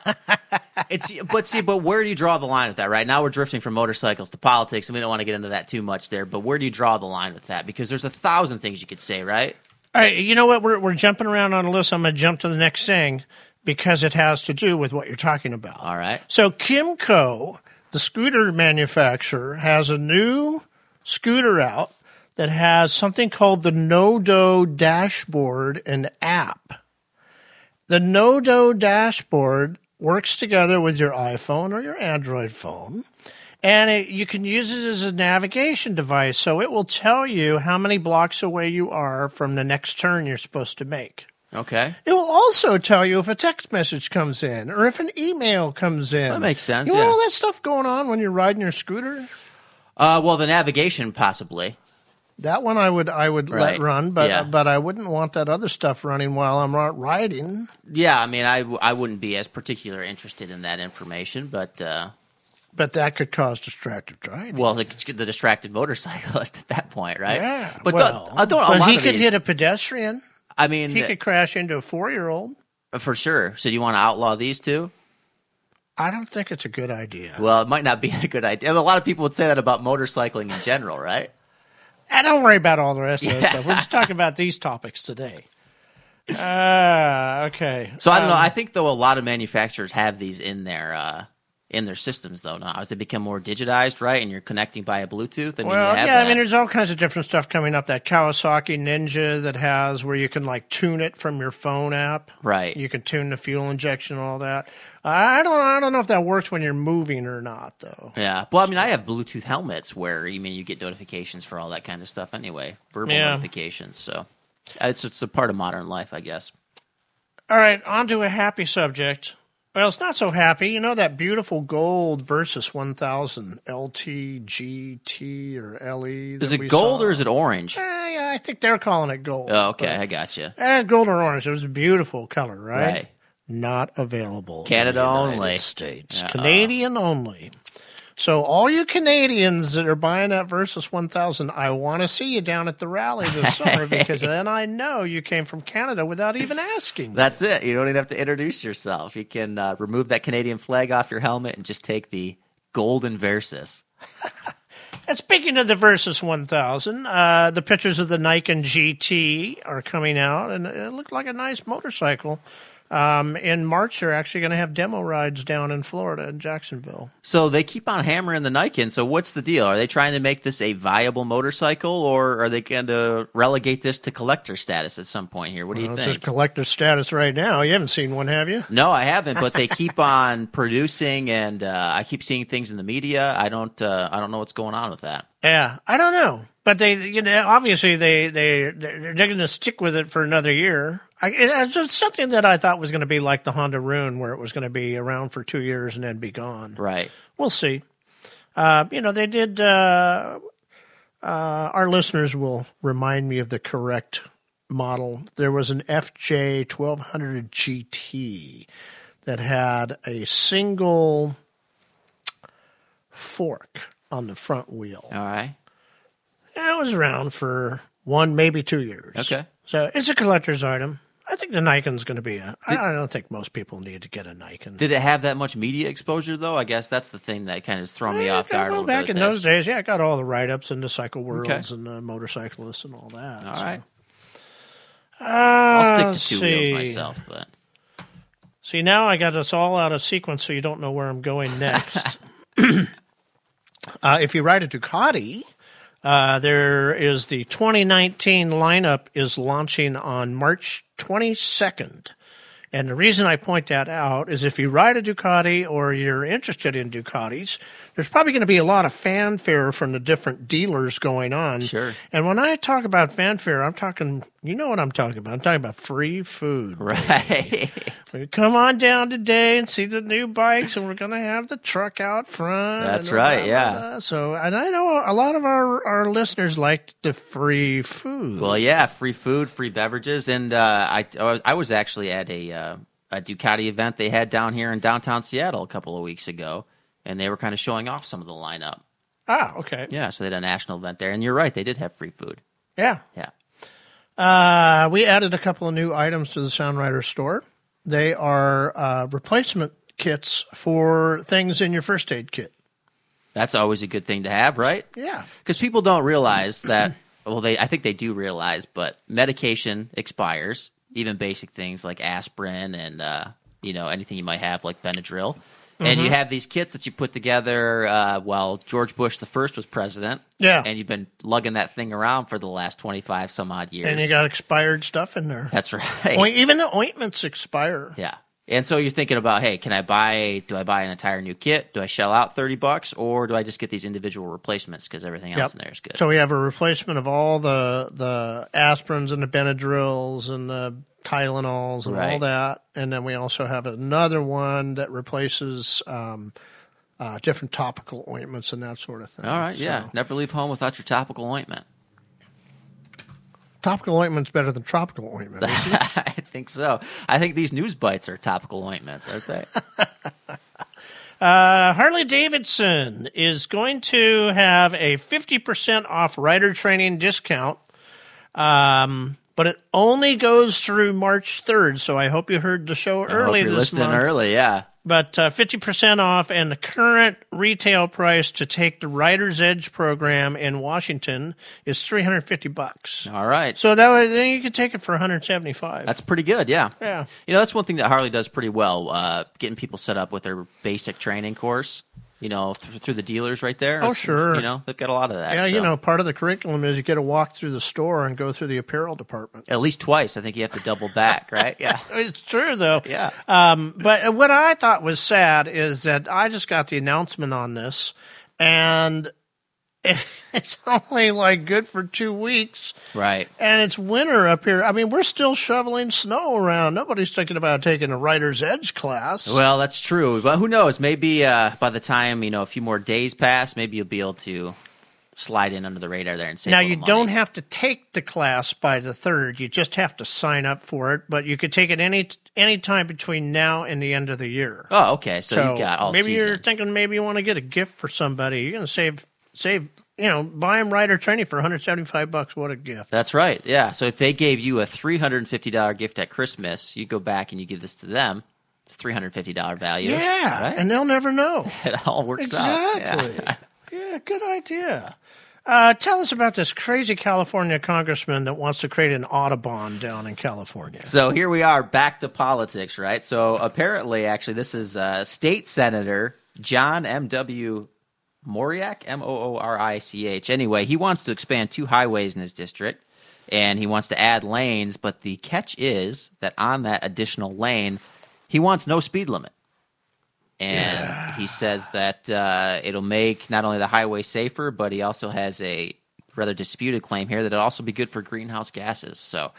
It's but see, but where do you draw the line with that? Right now, we're drifting from motorcycles to politics, and we don't want to get into that too much there. But where do you draw the line with that? Because there's a thousand things you could say, right? All right, you know what? We're, we're jumping around on a list. I'm going to jump to the next thing because it has to do with what you're talking about. All right. So Kymco, the scooter manufacturer, has a new scooter out that has something called the Noodoe dashboard and app. The Noodoe dashboard works together with your iPhone or your Android phone, and it, you can use it as a navigation device. So it will tell you how many blocks away you are from the next turn you're supposed to make. Okay. It will also tell you if a text message comes in or if an email comes in. That makes sense, You know yeah. all that stuff going on when you're riding your scooter. Uh, well, the navigation possibly. That one I would I would Right. let run, but Yeah. but I wouldn't want that other stuff running while I'm riding. Yeah, I mean, I, I wouldn't be as particular interested in that information, but uh, But that could cause distracted driving. well, the, the distracted motorcyclist at that point, right? yeah, but well, the, I but he could these- hit a pedestrian. I mean, He could crash into a four year old. for sure. So, do you want to outlaw these two? I don't think it's a good idea. Well, it might not be a good idea. A lot of people would say that about motorcycling in general, right? And don't worry about all the rest of that stuff. We're just talking about these topics today. Uh, okay. So I don't know. Um, I think though a lot of manufacturers have these in their uh, in their systems though now as they become more digitized, right? And you're connecting by a Bluetooth. I mean, Well, you have yeah, that. I mean, there's all kinds of different stuff coming up. That Kawasaki Ninja that has where you can like tune it from your phone app. Right. You can tune the fuel injection, all that. I don't, I don't know if that works when you're moving or not, though. Yeah. Well, I mean, I have Bluetooth helmets where you mean you get notifications for all that kind of stuff anyway, verbal Yeah. notifications. So it's it's a part of modern life, I guess. All right, on to a happy subject. Well, it's not so happy. You know that beautiful gold Versys 1000 LT, GT, or LE? Is it gold saw? or is it orange? Eh, yeah, I think they're calling it gold. Oh, okay, but- I got you. Eh, gold or orange. It was a beautiful color, right? Right. Not available. in Canada the United only. States. Uh-uh. Canadian only. So all you Canadians that are buying that Versys 1000, I want to see you down at the rally this summer because then I know you came from Canada without even asking. That's it. You don't even have to introduce yourself. You can uh, remove that Canadian flag off your helmet and just take the golden Versys. And speaking of the Versys 1000, uh, the pictures of the Niken GT are coming out, and it looked like a nice motorcycle. Um, in March, they're actually going to have demo rides down in Florida in Jacksonville. So they keep on hammering the Niken. So what's the deal? Are they trying to make this a viable motorcycle, or are they going to relegate this to collector status at some point here? What do you Well, it's think? just collector status right now. You haven't seen one, have you? No, I haven't, but they keep on producing, and uh, I keep seeing things in the media. I don't, uh, I don't know what's going on with that. Yeah, I don't know, but they, you know, obviously they they they're, going to stick with it for another year. I, it's just something that I thought was going to be like the Honda Rune, where it was going to be around for two years and then be gone. Right. We'll see. Uh, you know, they did. Uh, uh, our listeners will remind me of the correct model. There was an FJ 1200 GT that had a single fork on the front wheel. All right. It was around for one, maybe two years. Okay. So it's a collector's item. I think the Niken's going to be a. I I don't think most people need to get a Nikon. Did it have that much media exposure, though? I guess that's the thing that kind of has thrown me Yeah, off guard a well, little back in those days, yeah, I got all the write ups in the cycle worlds Okay. and the motorcyclists and all that. All right. Uh, I'll stick to two see. wheels myself, but See, now I got us all out of sequence, so you don't know where I'm going next. Uh, if you ride a Ducati, uh, there is the 2019 lineup is launching on March 22nd. And the reason I point that out is if you ride a Ducati or you're interested in Ducatis, there's probably going to be a lot of fanfare from the different dealers going on. Sure. And when I talk about fanfare, I'm talking, you know what I'm talking about. I'm talking about free food. Right. So come on down today and see the new bikes, and we're going to have the truck out front. That's right, blah, yeah. blah, blah. So, and I know a lot of our, our listeners like the free food. Well, yeah, free food, free beverages, and uh, I I was- I was actually at a uh, a Ducati event they had down here in downtown Seattle a couple of weeks ago, and they were kind of showing off some of the lineup. ah, okay. Yeah, so they had a national event there, and you're right, they did have free food. Yeah. Yeah, Uh, we added a couple of new items to the SoundRider store. They are uh, replacement kits for things in your first aid kit. that's always a good thing to have, right? Yeah. Because people don't realize that. Well, they I think they do realize, but medication expires. Even basic things like aspirin and uh, you know anything you might have like Benadryl, and Mm-hmm. you have these kits that you put together uh, while George Bush the first was president. Yeah. and you've been lugging that thing around for the last twenty five some odd years. And you got expired stuff in there. that's right. Even the ointments expire. Yeah. And so you're thinking about, hey, can I buy? Do I buy an entire new kit? Do I shell out thirty bucks, or do I just get these individual replacements because everything else in there is good? So we have a replacement of all the the aspirins and the Benadryls and the Tylenols and all that, and then we also have another one that replaces um, uh, different topical ointments and that sort of thing. All right, yeah. Never leave home without your topical ointment. topical ointment's better than tropical ointment. isn't it? I think so. I think these news bites are topical ointments, aren't they? Uh, Harley Davidson is going to have a 50% off rider training discount, um, but it only goes through March 3rd. So I hope you heard the show I early hope you're this listening month. early, yeah. But uh, 50% off, and the current retail price to take the Rider's Edge program in Washington is 350 bucks. All right. So that way, then you could take it for 175. That's pretty good, yeah. Yeah. You know, that's one thing that Harley does pretty well, uh, getting people set up with their basic training course, you know, th- through the dealers right there. Oh, sure. You know, they've got a lot of that. yeah, so. you know, part of the curriculum is you get to walk through the store and go through the apparel department. At least twice. I think you have to double back, right? Yeah. It's true, though. Yeah. Um, but what I thought was sad is that I just got the announcement on this, and it's only like good for two weeks, Right. and it's winter up here. I mean, we're still shoveling snow around. Nobody's thinking about taking a Rider's Edge class. Well, that's true, but who knows? Maybe uh, by the time you know a few more days pass, maybe you'll be able to slide in under the radar there and save. now you don't have to take the class by the third. You just have to sign up for it. But you could take it any any time between now and the end of the year. Oh, okay. So, you got all maybe season. you're thinking maybe you want to get a gift for somebody. You're going to save save you know buy them rider training for 175 bucks. What a gift! That's right. Yeah. So if they gave you a three hundred and fifty dollar gift at Christmas, you go back and you give this to them. It's three hundred fifty dollar value. Yeah, Right? and they'll never know. it all works out. exactly. Yeah. Yeah. good idea. Uh, tell us about this crazy California congressman that wants to create an Autobahn down in California. So here we are back to politics, right? So apparently, actually, this is uh, State Senator John M.W. Moorlach, M O O R I C H. Anyway, he wants to expand two highways in his district, and he wants to add lanes. But the catch is that on that additional lane, he wants no speed limit. And he says that uh, it'll make not only the highway safer, but he also has a rather disputed claim here that it'll also be good for greenhouse gases. So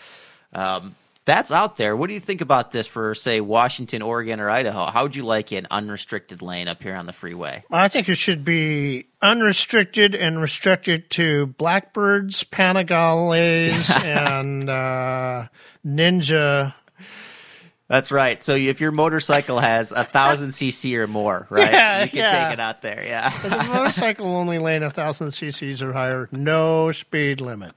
um, that's out there. What do you think about this for, say, Washington, Oregon, or Idaho? How would you like an unrestricted lane up here on the freeway? I think it should be unrestricted and restricted to blackbirds, Panigales, and uh, ninja. That's right. So if your motorcycle has a thousand cc or more, right, Yeah, you can yeah. take it out there. Yeah. Is a motorcycle only lane a thousand cc's or higher? No speed limit.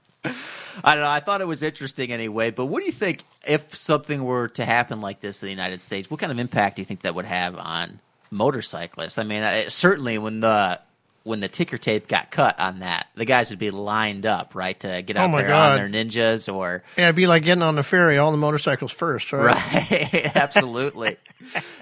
I don't know. I thought it was interesting anyway. But what do you think if something were to happen like this in the United States? What kind of impact do you think that would have on motorcyclists? I mean, certainly when the when the ticker tape got cut on that, the guys would be lined up, right, to get Oh out my there God. on their ninjas or Yeah, it'd be like getting on the ferry, all the motorcycles first, right? Right, absolutely.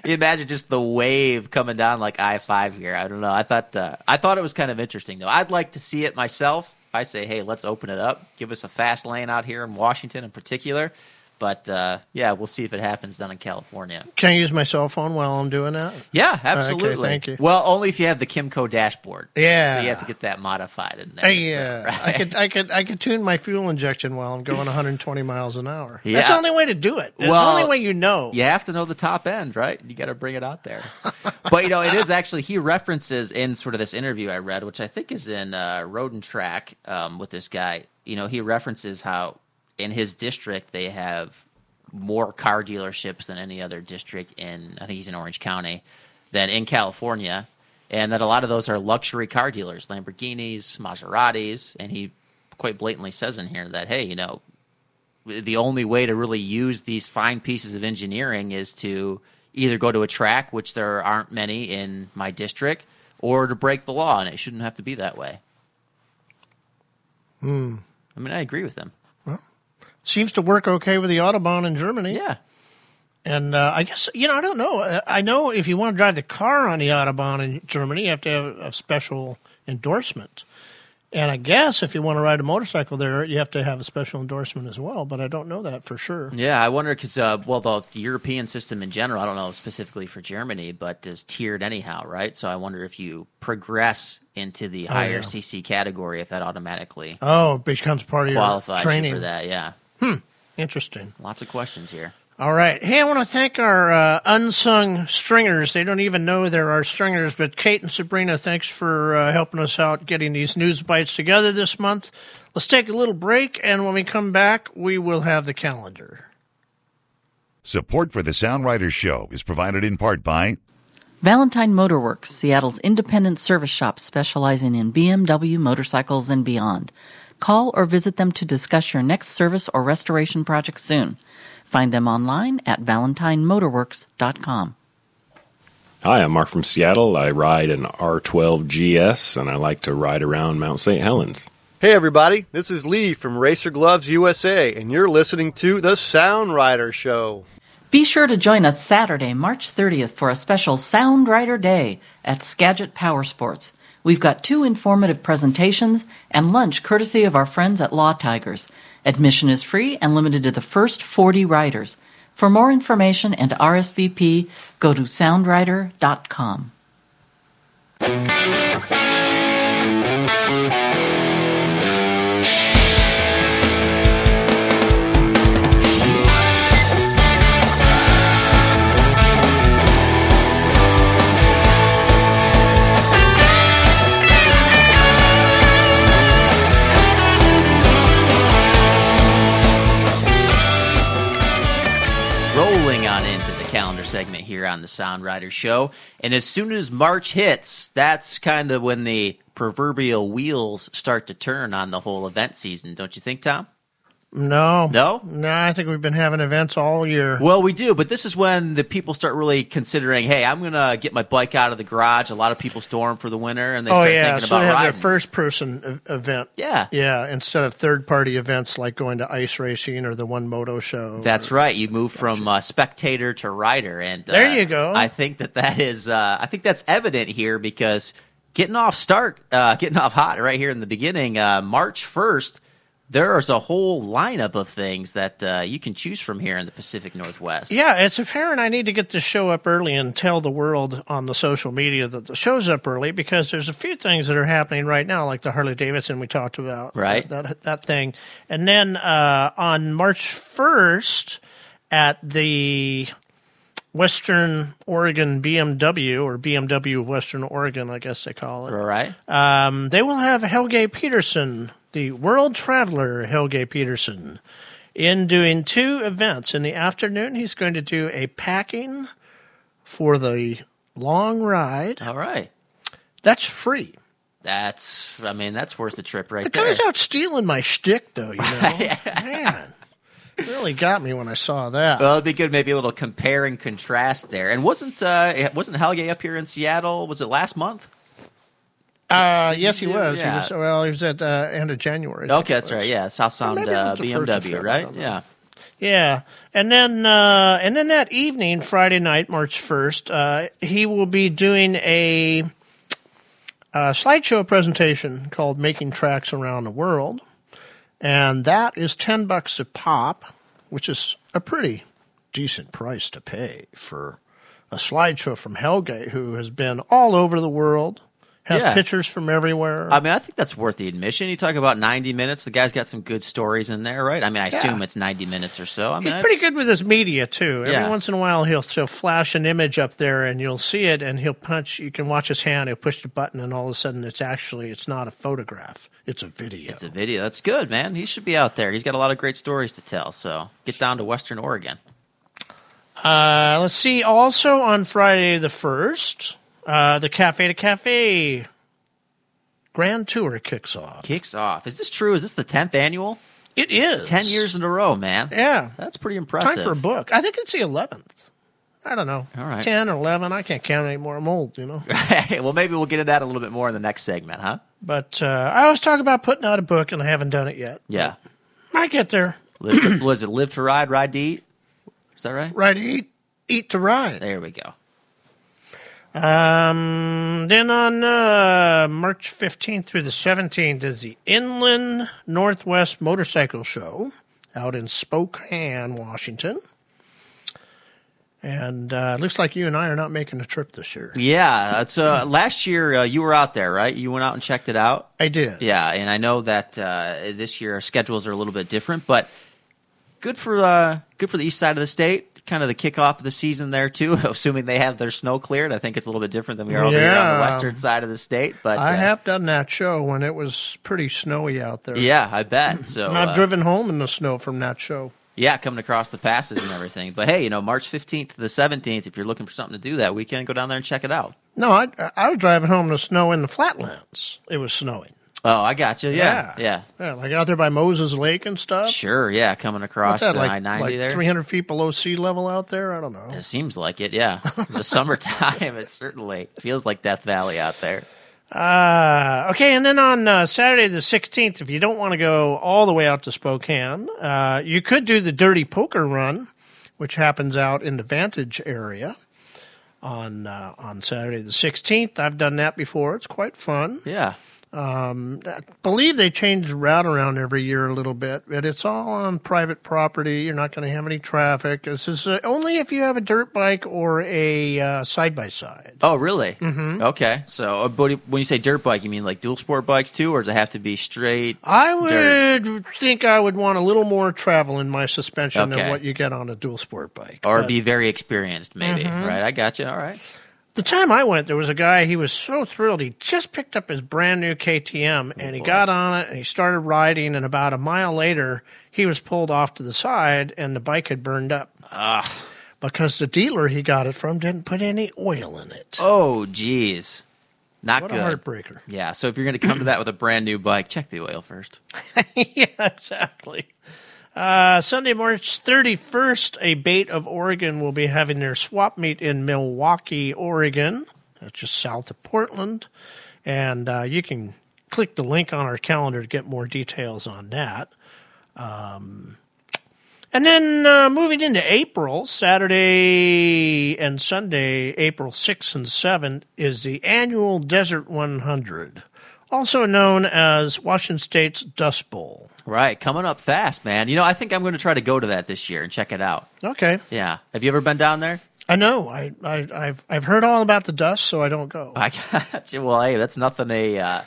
you imagine just the wave coming down like I five here. I don't know. I thought uh, I thought it was kind of interesting though. I'd like to see it myself. I say, hey, let's open it up. Give us a fast lane out here in Washington in particular. But uh, yeah, we'll see if it happens down in California. Can I use my cell phone while I'm doing that? Yeah, absolutely. thank you. Well, only if you have the Kymco dashboard. Yeah. So you have to get that modified in there. Hey, so, right. I could, I could, I could tune my fuel injection while I'm going 120 miles an hour. Yeah. That's the only way to do it. It's Well, the only way you know. You have to know the top end, right? You got to bring it out there. but you know, it is actually he references in sort of this interview I read, which I think is in uh, Road and Track um, with this guy. You know, he references how in his district they have more car dealerships than any other district in. I think he's in Orange County than in California, and that a lot of those are luxury car dealers, Lamborghinis, Maseratis, and he quite blatantly says in here that hey, you know, the only way to really use these fine pieces of engineering is to either go to a track, which there aren't many in my district, or to break the law, and it shouldn't have to be that way. Hmm. I mean, I agree with him. Seems to work okay with the Autobahn in Germany. Yeah. And uh, I guess, you know, I don't know. Uh, I know if you want to drive the car on the Autobahn in Germany, you have to have a special endorsement. And I guess if you want to ride a motorcycle there, you have to have a special endorsement as well. But I don't know that for sure. Yeah, I wonder because, uh, well, the, the European system in general, I don't know specifically for Germany, but is tiered anyhow, right? So I wonder if you progress into the higher yeah. CC category, if that automatically Oh, becomes part of your training. for that. Yeah, Interesting. lots of questions here. All right. Hey, I want to thank our uh, unsung stringers. They don't even know there are stringers, but Kate and Sabrina, thanks for uh, helping us out getting these news bites together this month. Let's take a little break, and when we come back, we will have the calendar. Support for the SoundRider's Show is provided in part by Valentine Motorworks, Seattle's independent service shop specializing in BMW motorcycles and beyond. Call or visit them to discuss your next service or restoration project soon. Find them online at valentinemotorworks.com. Hi, I'm Mark from Seattle. I ride an R12 GS and I like to ride around Mount St. Helens. Hey everybody, this is Lee from Racer Gloves USA, and you're listening to the SoundRider Show. Be sure to join us Saturday, March 30th for a special SoundRider Day at Skagit Power Sports. We've got two informative presentations and lunch courtesy of our friends at Law Tigers. Admission is free and limited to the first 40 writers. For more information and RSVP, go to soundrider.com. rolling on into the calendar segment here on the SoundRider Show. And as soon as March hits, that's kind of when the proverbial wheels start to turn on the whole event season, don't you think, Tom? No. No? No, I think we've been having events all year. Well, we do, but this is when the people start really considering, hey, I'm going to get my bike out of the garage. A lot of people store them for the winter, and they oh, start yeah. thinking So about they have riding. their first person event. Yeah. Yeah, instead of third party events like going to ice racing or the One Moto show. That's right. You move from uh, spectator to rider, and uh, There you go. I think that that is. Uh, I think that's evident here because getting off start, uh, getting off hot right here in the beginning, uh, March first. There's a whole lineup of things that uh, you can choose from here in the Pacific Northwest. Yeah, it's apparent I need to get this show up early and tell the world on the social media that the show's up early because there's a few things that are happening right now, like the Harley Davidson we talked about, Right. That that, that thing, and then uh, on March first at the Western Oregon BMW or BMW of Western Oregon, I guess they call it. All right. Um, they will have Helge Pedersen, the world traveler Helge Pedersen, in doing two events. In the afternoon, he's going to do a packing for the long ride. All right. That's free. That's. I mean, that's worth the trip right The there. guy's out stealing my shtick, though. You know, man, really got me when I saw that. Well, it'd be good, maybe a little compare and contrast there. And wasn't uh, wasn't Helge up here in Seattle? Was it last month? Uh, yes, he was. Yeah. He was. Well, he was at uh, end of January. Okay, that's right. Yeah, South Sound uh, the first of BMW, right? Yeah. Yeah, and then uh, and then that evening, Friday night, March first, uh, he will be doing a, a slideshow presentation called "Making Tracks Around the World," and that is ten bucks a pop, which is a pretty decent price to pay for a slideshow from Helge, who has been all over the world, has Yeah. pictures from everywhere. I mean, I think that's worth the admission. You talk about 90 minutes. The guy's got some good stories in there, right? I mean, I assume it's 90 minutes or so. I mean, He's pretty good with his media too. Every Yeah. once in a while, he'll he'll flash an image up there, and you'll see it, and he'll punch. You can watch his hand. He'll push the button, and all of a sudden, it's actually it's not a photograph. It's a video. It's a video. That's good, man. He should be out there. He's got a lot of great stories to tell. So get down to Western Oregon. Uh, let's see. Also on Friday the first, uh, the Cafe to Cafe Grand Tour kicks off. Kicks off. Is this true? Is this the 10th annual? It is 10 years in a row, man. Yeah, That's pretty impressive. time for a book. I think it's the eleventh. I don't know. All right. ten or eleven. I can't count anymore. I'm old, you know. well, maybe we'll get into that a little bit more in the next segment, huh? But uh, I always talk about putting out a book, and I haven't done it yet. Yeah. Might get there. Live to, was it live to ride, ride to eat? Is that right? Right, eat, eat to ride. There we go. Um, then on uh, March 15th through the 17th is the Inland Northwest Motorcycle Show out in Spokane, Washington. And uh, it looks like you and I are not making a trip this year. Yeah. It's, uh, last year, uh, you were out there, right? You went out and checked it out. I did. Yeah, and I know that uh, this year our schedules are a little bit different, but good for uh, good for the east side of the state. Kind of the kickoff of the season there too. Assuming they have their snow cleared, I think it's a little bit different than we are over here on the western side of the state. But I uh, have done that show when it was pretty snowy out there. yeah, I bet. So And I've uh, driven home in the snow from that show. yeah, coming across the passes and everything. But hey, you know, March fifteenth to the seventeenth, if you're looking for something to do that weekend, go down there and check it out. No, I, I was driving home in the snow in the flatlands. It was snowing. Oh, I got you. Yeah, yeah, Yeah, like out there by Moses Lake and stuff. sure. Yeah, coming across that, like, I ninety like there. 300 feet below sea level out there? I don't know. It seems like it. Yeah, the summertime. It certainly feels like Death Valley out there. Uh, okay, and then on uh, Saturday the 16th, if you don't want to go all the way out to Spokane, uh, you could do the Dirty Poker Run, which happens out in the Vantage area on uh, on Saturday the 16th. I've done that before. It's quite fun. Yeah. Um, I believe they change the route around every year a little bit, but it's all on private property. You're not going to have any traffic. This is uh, only if you have a dirt bike or a side by side. Oh, really? Mm-hmm. Okay. So, uh, but when you say dirt bike, you mean like dual sport bikes too, or does it have to be straight? I would Dirt. think I would want a little more travel in my suspension Okay. than what you get on a dual sport bike. Or But be very experienced, maybe. Right? I got you. All right. The time I went, there was a guy. He was so thrilled. He just picked up his brand new KTM oh, and he got on it and he started riding. And about a mile later, he was pulled off to the side and the bike had burned up. Ah. Because the dealer he got it from didn't put any oil in it. Oh, geez. Not what good. a heartbreaker. Yeah. So if you're going to come to that with a brand new bike, check the oil first. yeah, exactly. Uh, Sunday, March 31st, ABATE of Oregon will be having their swap meet in Milwaukie, Oregon. That's just south of Portland. And uh, you can click the link on our calendar to get more details on that. Um, and then uh, moving into April, Saturday and Sunday, April 6th and 7th, is the annual Desert 100, also known as Washington State's Dust Bowl. Right. Coming up fast, man. You know, I think I'm going to try to go to that this year and check it out. Okay. Yeah. Have you ever been down there? I know. I, I, I've, I've heard all about the dust, so I don't go. I got you. Well, hey, that's nothing a uh,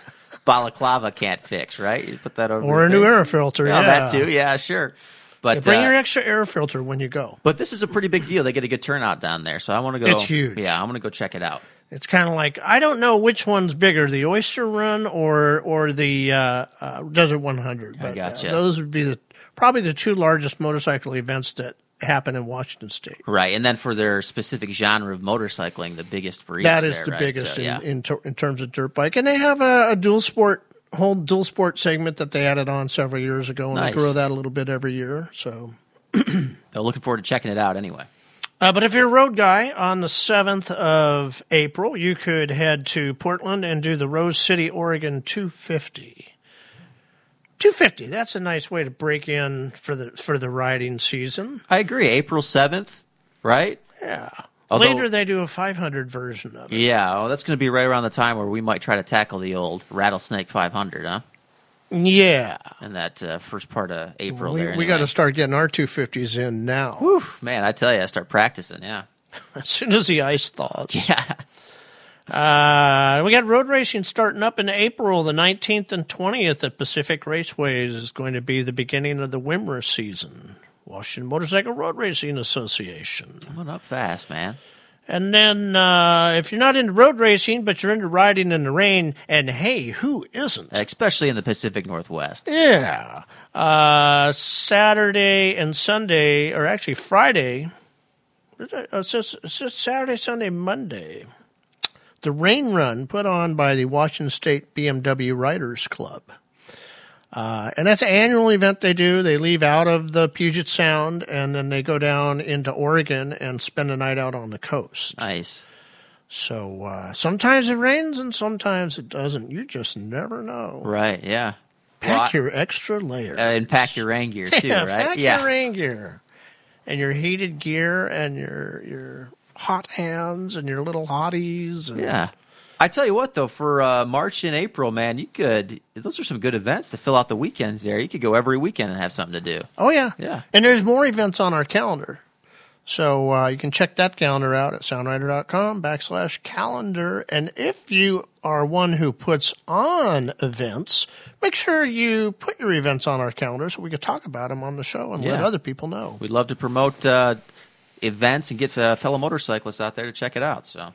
balaclava can't fix, right? You put that over or a new air filter. Yeah, Yeah, that too. Yeah, sure. But Yeah, bring uh, your extra air filter when you go. But this is a pretty big deal. They get a good turnout down there, so I want to go. It's huge. Yeah, I'm going to go check it out. It's kind of like I don't know which one's bigger, the Oyster Run or or the uh, uh, Desert 100. But, uh, gotcha. those would be the probably the two largest motorcycle events that happen in Washington State. Right, and then for their specific genre of motorcycling, the biggest for each. That is there, the right? biggest So, yeah. in, in, ter- in terms of dirt bike, and they have a, a dual sport whole dual sport segment that they added on several years ago, and Nice. they grow that a little bit every year. So So looking forward to checking it out anyway. Uh, but if you're a road guy, on the 7th of April, you could head to Portland and do the Rose City, Oregon 250. 250. That's a nice way to break in for the for the riding season. I agree. April 7th, right? Yeah. Although- Later, they do a 500 version of it. Yeah, well, that's going to be right around the time where we might try to tackle the old Rattlesnake 500, huh? Yeah. In that uh, first part of April We, there. we got to start getting our 250s in now. Whew, man, I tell you, I start practicing, yeah. As soon as the ice thaws. Yeah. Uh, we got road racing starting up in April, the 19th and 20th at Pacific Raceways is going to be the beginning of the WIMRA season, Washington Motorcycle Road Racing Association. Coming up fast, man. And then, uh, if you're not into road racing, but you're into riding in the rain, and hey, who isn't? Especially in the Pacific Northwest. Yeah. Uh, Saturday and Sunday, or actually Friday. It's just, it's just Saturday, Sunday, Monday. The rain run put on by the Washington State BMW Riders Club. Uh, and that's an annual event they do. They leave out of the Puget Sound and then they go down into Oregon and spend a night out on the coast. Nice. So uh, sometimes it rains and sometimes it doesn't. You just never know. Right, yeah. Pack Well, your extra layer. Uh, and pack your rain gear, too, yeah, right? Pack yeah. your rain gear, and your heated gear, and your your hot hands, and your little hotties. And, Yeah. I tell you what, though, for uh, March and April, man, you could. Those are some good events to fill out the weekends there. You could go every weekend and have something to do. Oh yeah, Yeah. And there's more events on our calendar, so uh, you can check that calendar out at soundrider.com backslash calendar. And if you are one who puts on events, make sure you put your events on our calendar so we can talk about them on the show and let other people know. We'd love to promote uh, events and get uh, fellow motorcyclists out there to check it out. So,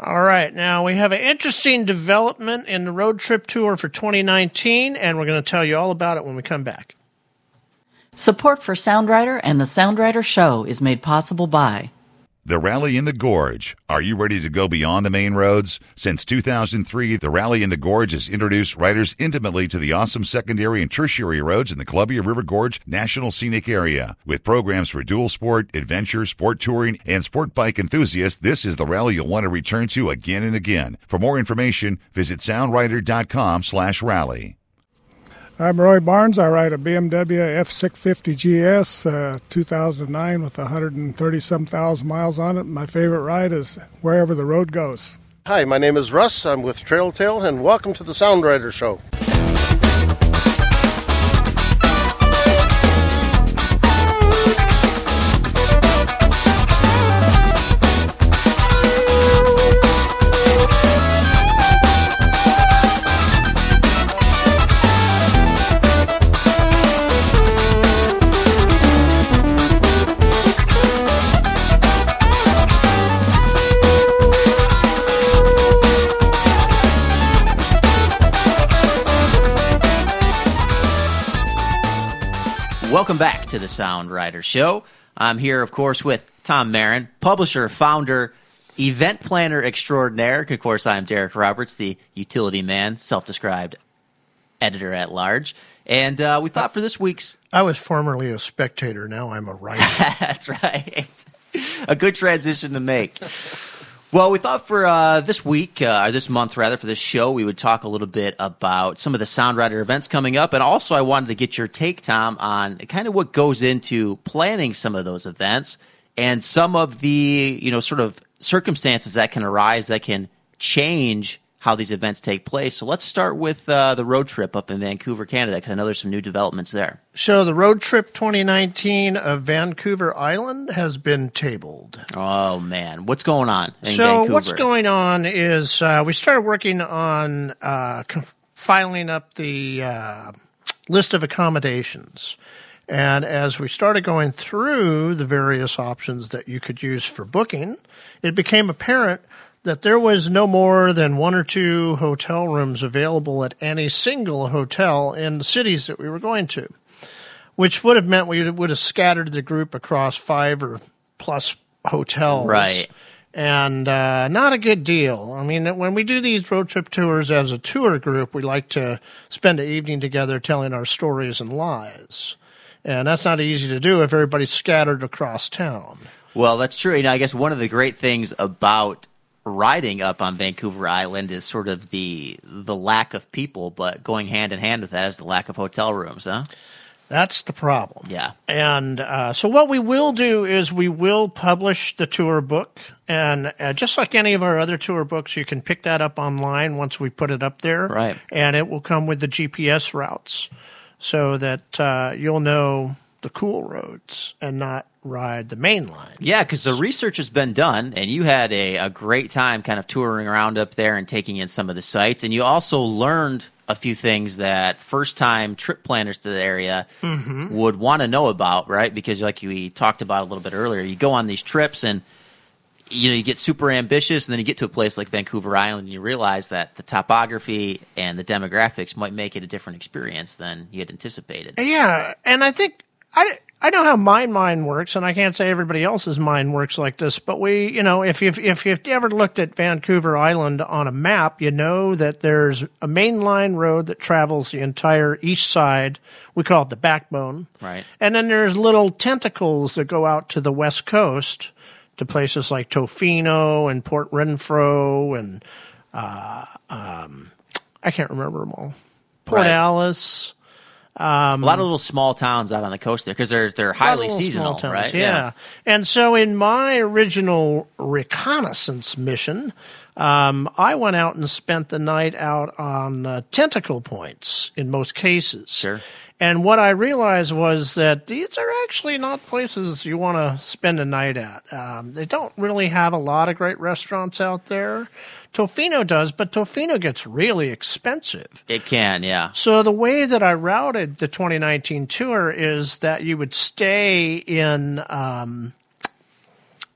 All right, now we have an interesting development in the road trip tour for 2019, and we're going to tell you all about it when we come back. Support for SoundRider and the SoundRider Show is made possible by The Rally in the Gorge. Are you ready to go beyond the main roads? Since 2003, the Rally in the Gorge has introduced riders intimately to the awesome secondary and tertiary roads in the Columbia River Gorge National Scenic Area. With programs for dual sport, adventure, sport touring, and sport bike enthusiasts, this is the rally you'll want to return to again and again. For more information, visit soundrider.com slash rally. I'm Roy Barnes. I ride a BMW F650 GS uh, 2009 with 130 some thousand miles on it. My favorite ride is wherever the road goes. Hi, my name is Russ. I'm with Trail Tail, and welcome to the SoundRider Show. Welcome back to the SoundRider Show. I'm here, of course, with Tom Mehren, publisher, founder, event planner extraordinaire. Of course, I'm Derek Roberts, the utility man, self described editor at large. And uh, we thought for this week's. I was formerly a spectator, now I'm a writer. That's right. A good transition to make. Well, we thought for uh, this week, uh, or this month rather, for this show, we would talk a little bit about some of the SoundRider events coming up. And also, I wanted to get your take, Tom, on kind of what goes into planning some of those events and some of the, you know, sort of circumstances that can arise that can change how these events take place. So let's start with uh, the road trip up in Vancouver, Canada, because I know there's some new developments there. so the road trip 2019 of Vancouver Island has been tabled. Oh, man. What's going on in so Vancouver? what's going on is uh, we started working on uh, conf- filing up the uh, list of accommodations and as we started going through the various options that you could use for booking it became apparent that there was no more than one or two hotel rooms available at any single hotel in the cities that we were going to which would have meant we would have scattered the group across five or plus hotels Right. and uh, not a good deal. I mean, when we do these road trip tours as a tour group, we like to spend an evening together telling our stories and lies. And that's not easy to do if everybody's scattered across town. Well, that's true. You know, I guess one of the great things about riding up on Vancouver Island is sort of the the lack of people, but going hand in hand with that is the lack of hotel rooms, huh? That's the problem. Yeah. And uh, so, what we will do is we will publish the tour book. And uh, just like any of our other tour books, you can pick that up online once we put it up there. Right. And it will come with the GPS routes so that uh, you'll know the cool roads and not ride the main line. Yeah, because the research has been done, and you had a, a great time kind of touring around up there and taking in some of the sites. And you also learned a few things that first time trip planners to the area Mhm. would want to know about, right? Because, like we talked about a little bit earlier, you go on these trips and you know you get super ambitious, and then you get to a place like Vancouver Island, and you realize that the topography and the demographics might make it a different experience than you had anticipated. Yeah, and I think I I know how my mind works, and I can't say everybody else's mind works like this. But we, you know, if you've if you've ever looked at Vancouver Island on a map, you know that there's a main line road that travels the entire east side. We call it the backbone, Right. and then there's little tentacles that go out to the west coast to places like Tofino and Port Renfrew and uh, um, I can't remember them all. Port Right. Alice. Um, a lot of little small towns out on the coast there because they're they're highly seasonal, towns, right? Yeah. And so in my original reconnaissance mission, um, I went out and spent the night out on uh, tentacle points in most cases. Sure. And what I realized was that these are actually not places you want to spend a night at. Um, they don't really have a lot of great restaurants out there. Tofino does, but Tofino gets really expensive. It can, yeah. So the way that I routed the 2019 tour is that you would stay in um,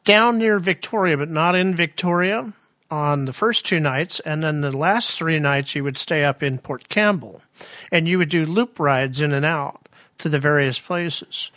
down near Victoria, but not in Victoria on the first two nights, and then the last three nights you would stay up in Port Campbell, and you would do loop rides in and out to the various places.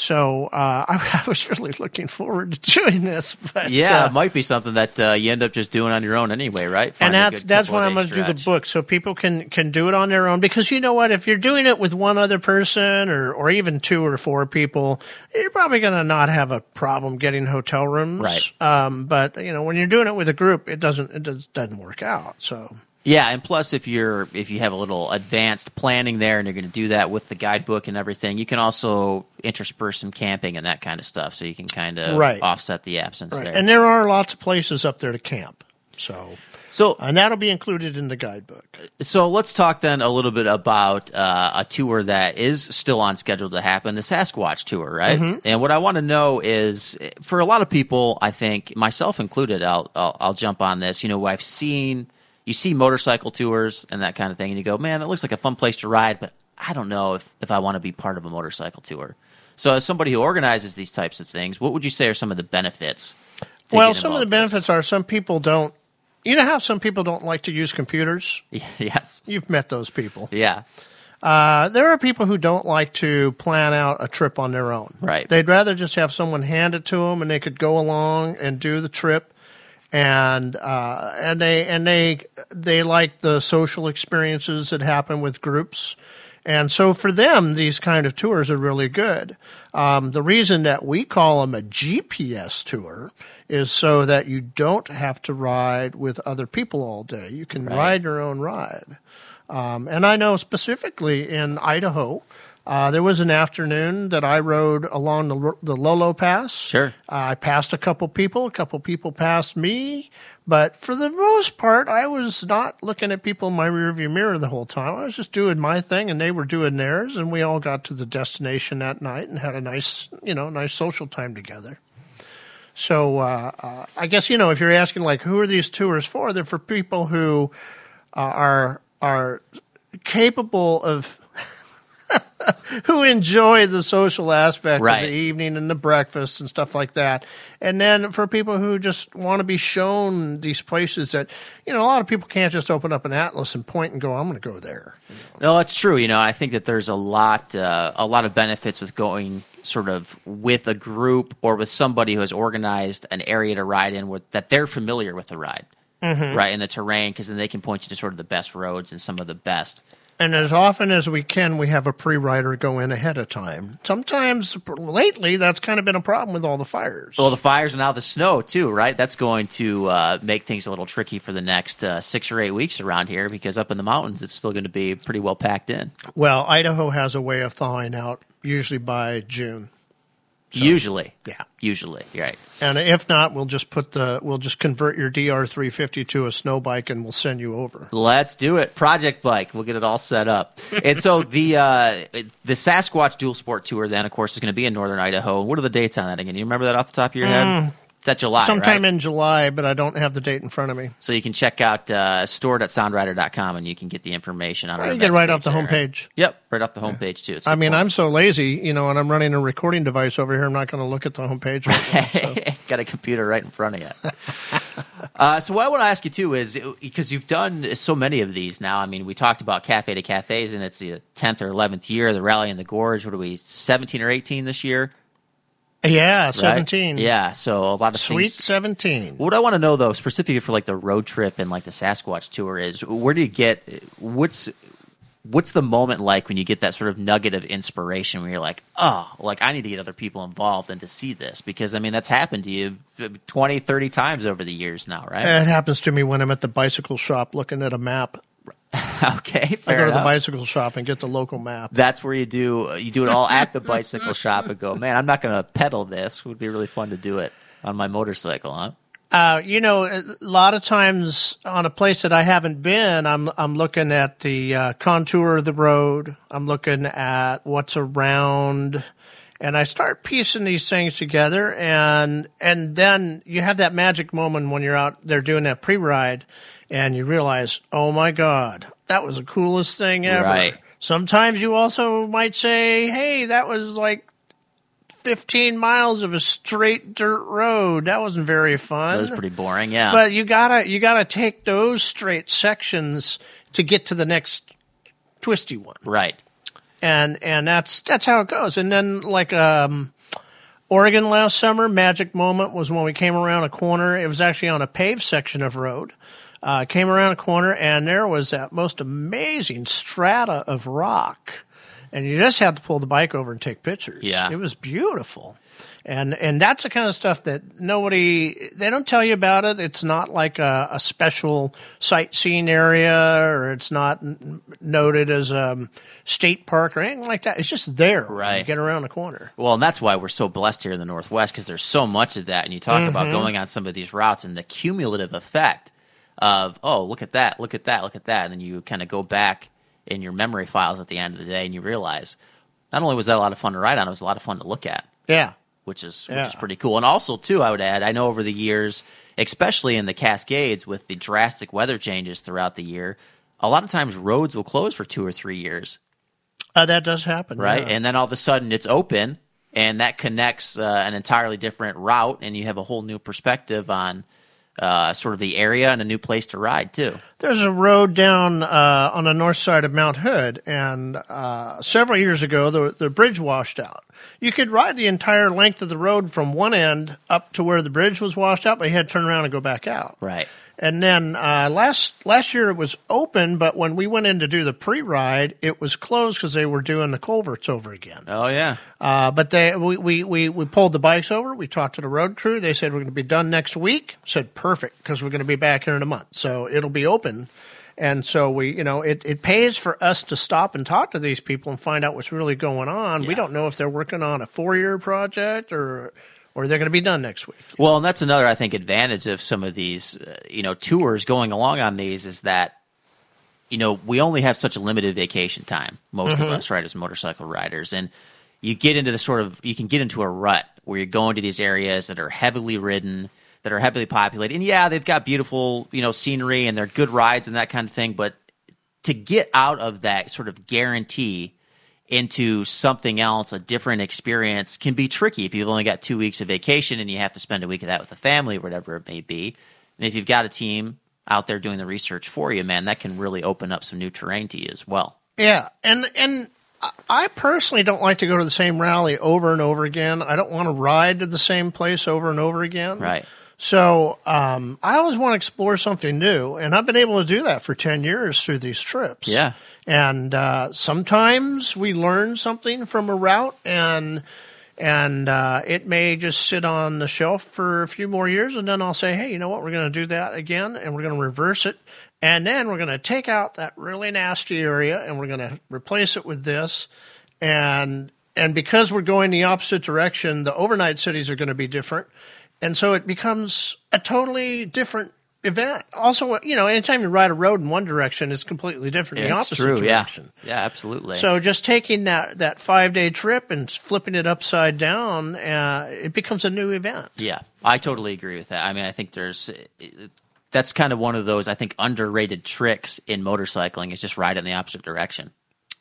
So uh, I, I was really looking forward to doing this, but yeah, uh, it might be something that uh, you end up just doing on your own anyway, right? Find and that's that's why I'm going to do the book so people can can do it on their own. Because you know what? If you're doing it with one other person or or even two or four people you're probably going to not have a problem getting hotel rooms. Right. um but you know when you're doing it with a group it doesn't it does, doesn't work out so Yeah, and plus if you're if you have a little advanced planning there and you're going to do that with the guidebook and everything, you can also intersperse some camping and that kind of stuff, so you can kind of Right. offset the absence right there. and there are lots of places up there to camp so so and that'll be included in the guidebook So let's talk then a little bit about uh, a tour that is still on schedule to happen, the Sasquatch tour, right? Mhm. And what I want to know is, for a lot of people, I think myself included, I'll, I'll I'll jump on this. You know, I've seen you see motorcycle tours and that kind of thing, and you go, man, that looks like a fun place to ride, but I don't know if if I want to be part of a motorcycle tour. So, as somebody who organizes these types of things, what would you say are some of the benefits? well some of the benefits are some people don't you know how some people don't like to use computers yes you've met those people Yeah. Uh, there are people who don't like to plan out a trip on their own. Right. They'd rather just have someone hand it to them, and they could go along and do the trip. And uh, and they and they they like the social experiences that happen with groups. And so for them, these kind of tours are really good. Um, the reason that we call them a GPS tour is so that you don't have to ride with other people all day. You can Right. ride your own ride. Um, and I know specifically in Idaho, uh, there was an afternoon that I rode along the, the Lolo Pass. Sure. Uh, I passed a couple people, a couple people passed me, but for the most part, I was not looking at people in my rearview mirror the whole time. I was just doing my thing, and they were doing theirs, and we all got to the destination that night and had a nice, you know, nice social time together. So uh, uh, I guess you know if you're asking like who are these tours for? They're for people who uh, are are capable of who enjoy the social aspect Right. of the evening and the breakfast and stuff like that. And then for people who just want to be shown these places that you know a lot of people can't just open up an atlas and point and go I'm going to go there. No, that's true. You know, I think that there's a lot, uh, a lot of benefits with going sort of with a group or with somebody who has organized an area to ride in with, that they're familiar with the ride. Mhm. right, in the terrain, because then they can point you to sort of the best roads and some of the best. And as often as we can, we have a pre-rider go in ahead of time. Sometimes, lately, that's kind of been a problem with all the fires. Well, the fires and now the snow too, right? That's going to uh, make things a little tricky for the next uh, six or eight weeks around here because up in the mountains, it's still going to be pretty well packed in. Well, Idaho has a way of thawing out, usually by June. Usually, yeah, usually, right. And if not, we'll just put the we'll just convert your DR three fifty to a snow bike, and we'll send you over. Let's do it. Project Bike. We'll get it all set up. and so the uh, the Sasquatch Dual Sport Tour then, of course, is going to be in northern Idaho. What are the dates on that again? You remember that off the top of your head? Is that July? Sometime right? in July, but I don't have the date in front of me. So you can check out uh, store.soundrider.com and you can get the information on I our can get right off the there, homepage. Yep, right off the homepage too. I mean, point. I'm so lazy, you know, and I'm running a recording device over here. I'm not going to look at the homepage. Right now, so. got a computer right in front of you. uh, so what I want to ask you too is because you've done so many of these now. I mean, we talked about cafe to cafes, and it's the tenth or eleventh year. The rally in the gorge. What are we? Seventeen or eighteen this year? Yeah, right? 17. Yeah, so a lot of Sweet things. 17. What I want to know though, specifically for like the road trip and like the Sasquatch tour, is where do you get what's what's the moment like when you get that sort of nugget of inspiration where you're like, oh, like I need to get other people involved and to see this because I mean that's happened to you 20, 30 times over the years now, right? It happens to me when I'm at the bicycle shop looking at a map. okay, I go to the bicycle shop and get the local map. That's where you do you do it all at the bicycle shop and go, man, I'm not going to pedal this. It would be really fun to do it on my motorcycle, huh? Uh, you know, a lot of times on a place that I haven't been, I'm I'm looking at the uh, contour of the road. I'm looking at what's around, and I start piecing these things together. And and then you have that magic moment when you're out there doing that pre-ride, and you realize, oh my god, that was the coolest thing ever. Right. Sometimes you also might say, hey, that was like 15 miles of a straight dirt road. That wasn't very fun. That was pretty boring, yeah. But you gotta you gotta take those straight sections to get to the next twisty one. Right. And and that's that's how it goes. And then like um Oregon last summer, magic moment was when we came around a corner. It was actually on a paved section of road. Uh, came around a corner and there was that most amazing strata of rock, and you just had to pull the bike over and take pictures. Yeah. it was beautiful, and and that's the kind of stuff that nobody they don't tell you about it. It's not like a, a special sightseeing area, or it's not n- noted as a state park or anything like that. It's just there. Right. get around the corner. Well, and that's why we're so blessed here in the Northwest because there's so much of that. And you talk about Mhm. going on some of these routes and the cumulative effect of, oh, look at that, look at that, look at that. And then you kind of go back in your memory files at the end of the day and you realize not only was that a lot of fun to ride on, it was a lot of fun to look at. Yeah. Which is Yeah. which is pretty cool. And also too, I would add, I know over the years, especially in the Cascades with the drastic weather changes throughout the year, a lot of times roads will close for two or three years Uh, that does happen, right? yeah. And then all of a sudden it's open, and that connects uh, an entirely different route, and you have a whole new perspective on uh, sort of the area and a new place to ride too. There's a road down uh, on the north side of Mount Hood, and uh, several years ago, the, the bridge washed out. You could ride the entire length of the road from one end up to where the bridge was washed out, but you had to turn around and go back out. Right. And then uh, last last year it was open, but when we went in to do the pre-ride, it was closed because they were doing the culverts over again. Oh yeah. Uh, but they we, we, we, we pulled the bikes over. We talked to the road crew. They said we're going to be done next week. Said perfect because we're going to be back here in a month, so it'll be open. And so we, you know, it, it pays for us to stop and talk to these people and find out what's really going on. We don't know if they're working on a four year project or or they're going to be done next week. Well, and that's another I think advantage of some of these uh, you know tours going along on these is that you know we only have such a limited vacation time most Mhm. of us right as motorcycle riders and you get into the sort of you can get into a rut where you're going to these areas that are heavily ridden that are heavily populated and yeah they've got beautiful you know scenery and they're good rides and that kind of thing but to get out of that sort of guarantee into something else, a different experience, can be tricky if you've only got two weeks of vacation and you have to spend a week of that with the family, or whatever it may be. And if you've got a team out there doing the research for you, man, that can really open up some new terrain to you as well. Yeah, and and I- I personally don't like to go to the same rally over and over again. I don't want to ride to the same place over and over again. Right. So um, I always want to explore something new, and I've been able to do that for ten years through these trips. Yeah. and uh, sometimes we learn something from a route, and and uh, it may just sit on the shelf for a few more years, and then I'll say, hey, you know what? We're going to do that again, and we're going to reverse it, and then we're going to take out that really nasty area, and we're going to replace it with this, and and because we're going the opposite direction, the overnight cities are going to be different, and so it becomes a totally different event. Also, you know, anytime you ride a road in one direction, it's completely different in the Yeah, opposite true. Direction. Yeah, absolutely. So just taking that, that five day trip and flipping it upside down, uh, it becomes a new event. Yeah, I totally agree with that. I mean, I think there's that's kind of one of those I think underrated tricks in motorcycling is just ride in the opposite direction.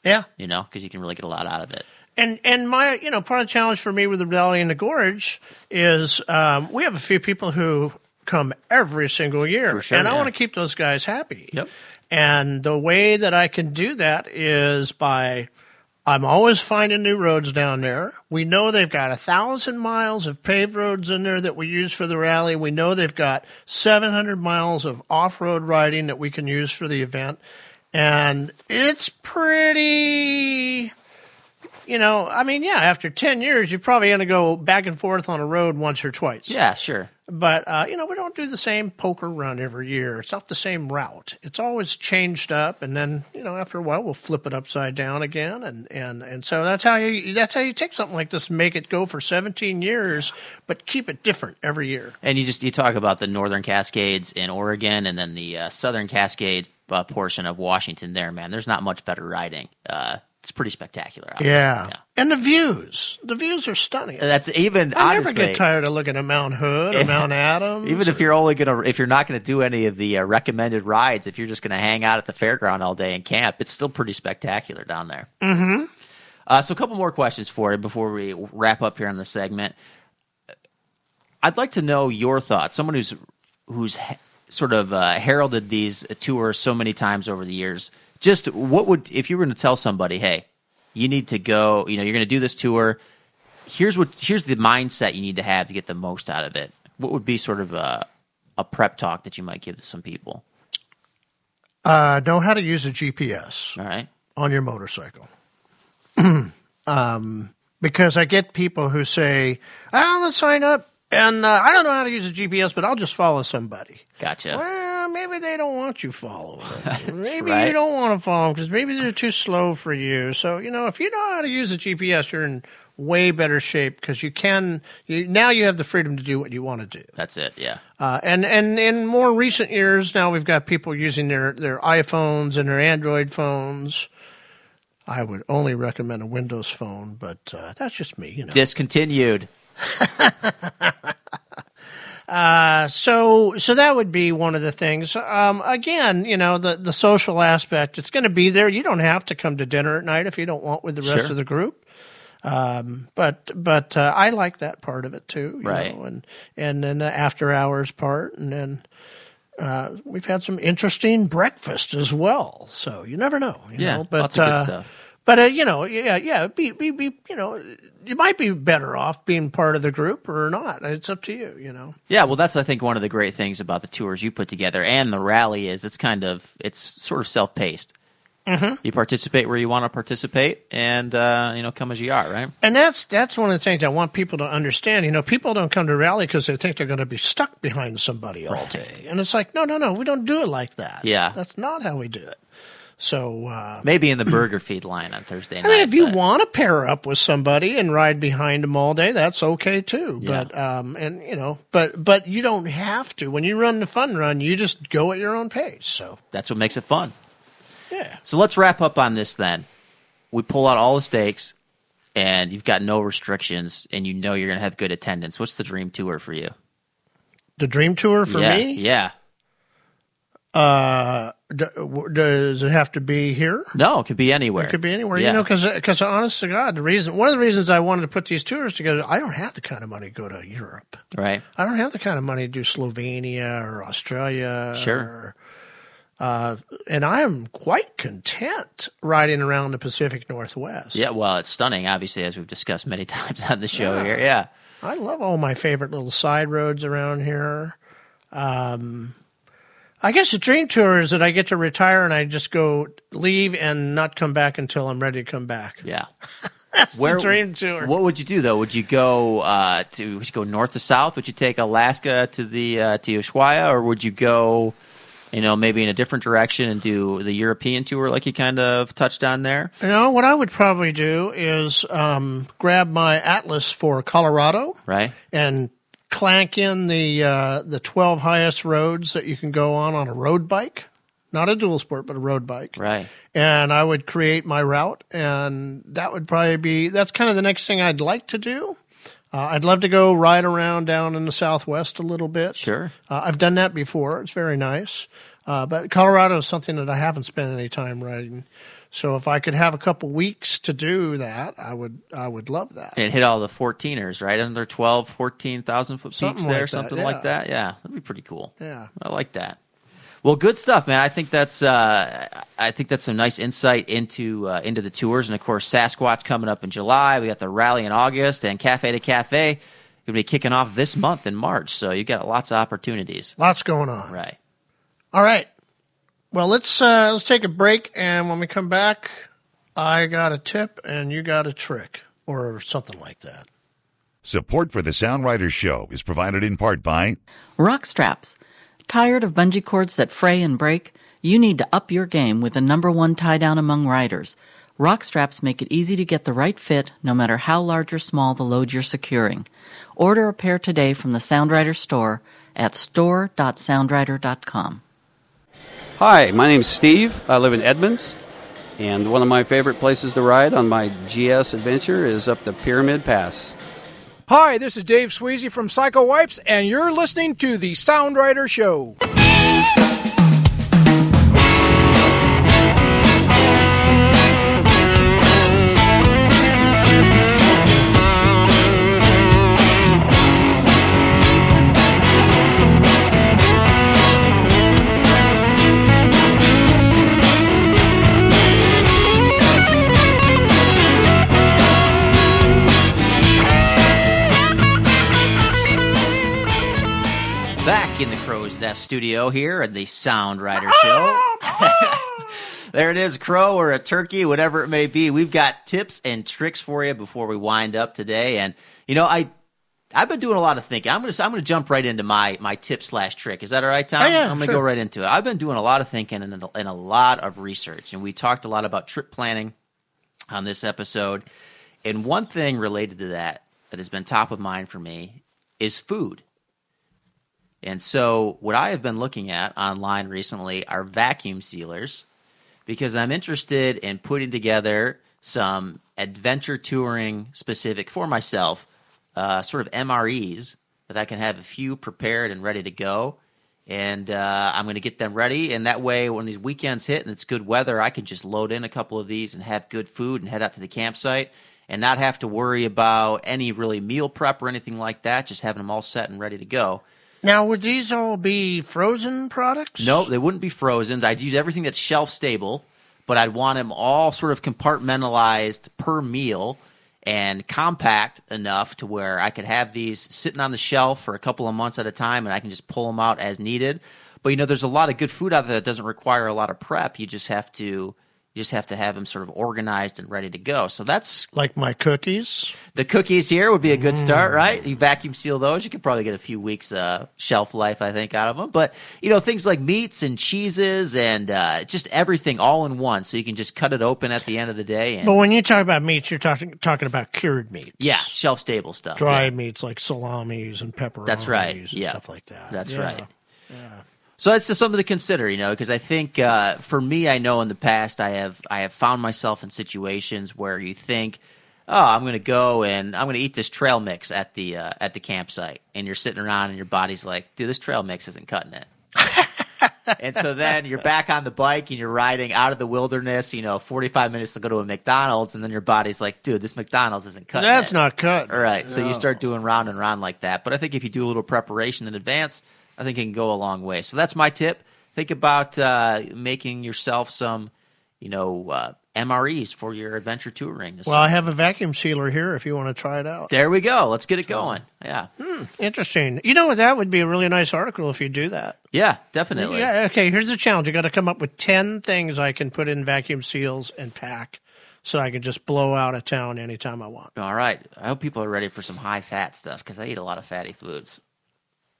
Yeah. You know, because you can really get a lot out of it. And and my you know part of the challenge for me with the Valley and the Gorge is um, we have a few people who come every single year, sure, and I yeah. want to keep those guys happy. Yep. And the way that I can do that is by I'm always finding new roads down there. We know they've got a thousand miles of paved roads in there that we use for the rally. We know they've got 700 miles of off road riding that we can use for the event. And it's pretty, you know, I mean, yeah, after 10 years, you're probably going to go back and forth on a road once or twice. Yeah, sure. But uh, you know, we don't do the same poker run every year. It's not the same route. It's always changed up, and then you know, after a while, we'll flip it upside down again, and and and so that's how you that's how you take something like this, and make it go for 17 years, but keep it different every year. And you just you talk about the Northern Cascades in Oregon, and then the uh, Southern Cascades uh, portion of Washington. There, man, there's not much better riding. Uh, it's pretty spectacular. Out Yeah. and the views, the views are stunning. That's even. I honestly, never get tired of looking at Mount Hood or Mount Adams. Even if you're only gonna, if you're not gonna do any of the uh, recommended rides, if you're just gonna hang out at the fairground all day and camp, it's still pretty spectacular down there. hmm Uh, so, a couple more questions for you before we wrap up here on the segment. I'd like to know your thoughts. Someone who's who's he- sort of uh, heralded these tours so many times over the years. Just what would if you were going to tell somebody, hey, you need to go. You know, you're going to do this tour. Here's what here's the mindset you need to have to get the most out of it. What would be sort of a a prep talk that you might give to some people? uh, know how to use a GPS. All right. on your motorcycle. um, because I get people who say, I want to sign up and uh, I don't know how to use a GPS, but I'll just follow somebody. Gotcha. Well, maybe they don't want you following them. Maybe Right. you don't want to follow them because maybe they're too slow for you. So, you know, if you know how to use a GPS, you're in way better shape because you can, you, now you have the freedom to do what you want to do. That's it. Yeah. Uh, and and in more recent years, now we've got people using their their iPhones and their Android phones. I would only recommend a Windows phone, but uh, that's just me, you know. Discontinued. Uh, so so that would be one of the things. Um, again, you know, the the social aspect. It's going to be there. You don't have to come to dinner at night if you don't want with the rest Sure. of the group. Um, but but uh, I like that part of it too. you Right. know, and and then the after hours part, and then. Uh, we've had some interesting breakfast as well, so you never know. You Yeah, know? but, lots of good uh, stuff. But uh, you know, yeah, yeah, be, be, be, you know, you might be better off being part of the group or not. It's up to you. You know. Yeah, well, that's I think one of the great things about the tours you put together and the rally is it's kind of it's sort of self paced. Mm-hmm. You participate where you want to participate, and uh, you know, come as you are, right? And that's that's one of the things I want people to understand. You know, people don't come to rally because they think they're going to be stuck behind somebody all day, and it's like, no, no, no, we don't do it like that. Yeah. that's not how we do it. So, uh, Maybe in the burger feed line on Thursday I night. mean, if you but- want to pair up with somebody and ride behind them all day, that's okay too. Yeah. But um, and you know, but but you don't have to. When you run the fun run, you just go at your own pace. So that's what makes it fun. yeah. So let's wrap up on this then. We pull out all the stakes, and you've got no restrictions, and you know you're going to have good attendance. What's the dream tour for you? The dream tour for yeah, me. Yeah. Uh, d- w- does it have to be here? No, it could be anywhere. It could be anywhere, Yeah. you know, because because honest to God, the reason one of the reasons I wanted to put these tours together, I don't have the kind of money to go to Europe. Right. I don't have the kind of money to do Slovenia or Australia. Sure. Or, uh, and I am quite content riding around the Pacific Northwest. Yeah, well, it's stunning, obviously, as we've discussed many times on the show here. Yeah. I love all my favorite little side roads around here. Um, I guess the dream tour is that I get to retire and I just go leave and not come back until I'm ready to come back. Yeah. Where dream tour? What would you do though? Would you go uh, to would you go north to south? Would you take Alaska to the uh, to Ushuaia, or would you go, you know, maybe in a different direction and do the European tour like you kind of touched on there? You know what I would probably do is um, grab my atlas for Colorado, Right. and clank in the uh, the twelve highest roads that you can go on on a road bike, not a dual sport, but a road bike. Right. And I would create my route, and that would probably be that's kind of the next thing I'd like to do. Uh, I'd love to go ride around down in the Southwest a little bit. Sure. Uh, I've done that before. It's very nice. Uh, but Colorado is something that I haven't spent any time riding. So if I could have a couple weeks to do that, I would I would love that. And hit all the 14ers, right? Under 12, 14,000 foot Something peaks like there, that, something yeah. like that. Yeah, that'd be pretty cool. Yeah. I like that. Well, good stuff, man. I think that's uh, I think that's some nice insight into uh, into the tours, and of course, Sasquatch coming up in July. We got the rally in August, and Cafe to Cafe going to be kicking off this month in March. So you got lots of opportunities. Lots going on. Right. All right. Well, let's uh, let's take a break, and when we come back, I got a tip and you got a trick, or something like that. Support for the SoundRider's Show is provided in part by ROK straps. Tired of bungee cords that fray and break? You need to up your game with the number one tie down among riders. ROK straps make it easy to get the right fit no matter how large or small the load you're securing. Order a pair today from the SoundRider store at store.soundrider.com. Hi, my name's Steve. I live in Edmonds, and one of my favorite places to ride on my GS adventure is up the Pyramid Pass. Hi, this is Dave Sweezy from Psycho Wipes, and you're listening to the SoundRider Show. Back in the Crow's Nest studio here at the SoundRider Show. there it is, a crow or a turkey, whatever it may be. We've got tips and tricks for you before we wind up today. And you know, I I've been doing a lot of thinking. I'm gonna I'm gonna jump right into my my tip slash trick. Is that all right, Tom? Oh, yeah, I'm gonna sure. go right into it. I've been doing a lot of thinking and a, and a lot of research, and we talked a lot about trip planning on this episode. And one thing related to that that has been top of mind for me is food. And so, what I have been looking at online recently are vacuum sealers because I'm interested in putting together some adventure touring specific for myself, uh, sort of MREs that I can have a few prepared and ready to go. And uh, I'm going to get them ready. And that way, when these weekends hit and it's good weather, I can just load in a couple of these and have good food and head out to the campsite and not have to worry about any really meal prep or anything like that, just having them all set and ready to go. Now, would these all be frozen products? No, they wouldn't be frozen. I'd use everything that's shelf stable, but I'd want them all sort of compartmentalized per meal and compact enough to where I could have these sitting on the shelf for a couple of months at a time and I can just pull them out as needed. But you know, there's a lot of good food out there that doesn't require a lot of prep. You just have to you just have to have them sort of organized and ready to go. So that's like my cookies. The cookies here would be a good start, right? You vacuum seal those, you could probably get a few weeks uh, shelf life, I think, out of them. But you know, things like meats and cheeses and uh, just everything all in one, so you can just cut it open at the end of the day. And But when you talk about meats, you're talking talking about cured meats. yeah, shelf stable stuff. Dry yeah. meats like salamis and pepperonis That's right. and Yeah, stuff like that. That's Yeah. right. So that's just something to consider, you know, because I think uh, for me, I know in the past I have I have found myself in situations where you think, oh, I'm going to go and I'm going to eat this trail mix at the uh, at the campsite, and you're sitting around and your body's like, dude, this trail mix isn't cutting it. and so then you're back on the bike and you're riding out of the wilderness, you know, 45 minutes to go to a McDonald's, and then your body's like, dude, this McDonald's isn't cutting That's it. not cut. All right, so you start doing round and round like that. But I think if you do a little preparation in advance, I think it can go a long way. So that's my tip. Think about uh, making yourself some you know, uh, MREs for your adventure touring. This- Well, I have a vacuum sealer here if you want to try it out. there we go. Let's get it going. Yeah. Hmm, interesting. You know what? That would be a really nice article if you do that. Yeah, definitely. Yeah. Okay. Here's the challenge. You got to come up with ten things I can put in vacuum seals and pack, so I can just blow out of town anytime I want. All right. I hope people are ready for some high fat stuff because I eat a lot of fatty foods.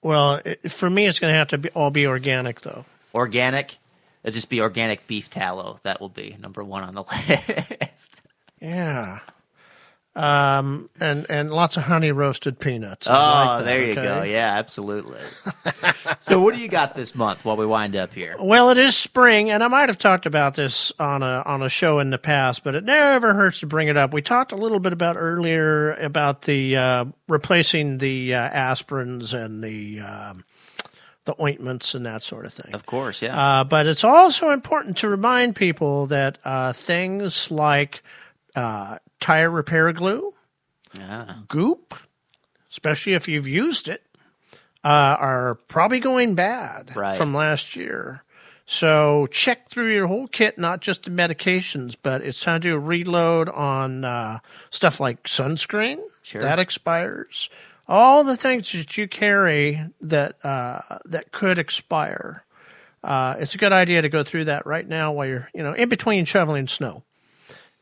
Well, it, for me, it's going to have to be all be organic though. Organic. It'll just be organic beef tallow. That will be number one on the list. Yeah. Um, and and lots of honey roasted peanuts. Oh, like that, there you okay? go. Yeah, absolutely. so, what do you got this month while we wind up here? Well, it is spring, and I might have talked about this on a on a show in the past, but it never hurts to bring it up. We talked a little bit about earlier about the uh, replacing the uh, aspirins and the um the ointments and that sort of thing. Of course, yeah. Uh, but it's also important to remind people that uh, things like uh, tire repair glue, Yeah. goop, especially if you've used it, uh, are probably going bad Right. from last year. So check through your whole kit, not just the medications, but it's time to do a reload on uh, stuff like sunscreen. Sure. That expires. All the things that you carry that uh, that could expire. Uh, it's a good idea to go through that right now while you're, you know, in between shoveling snow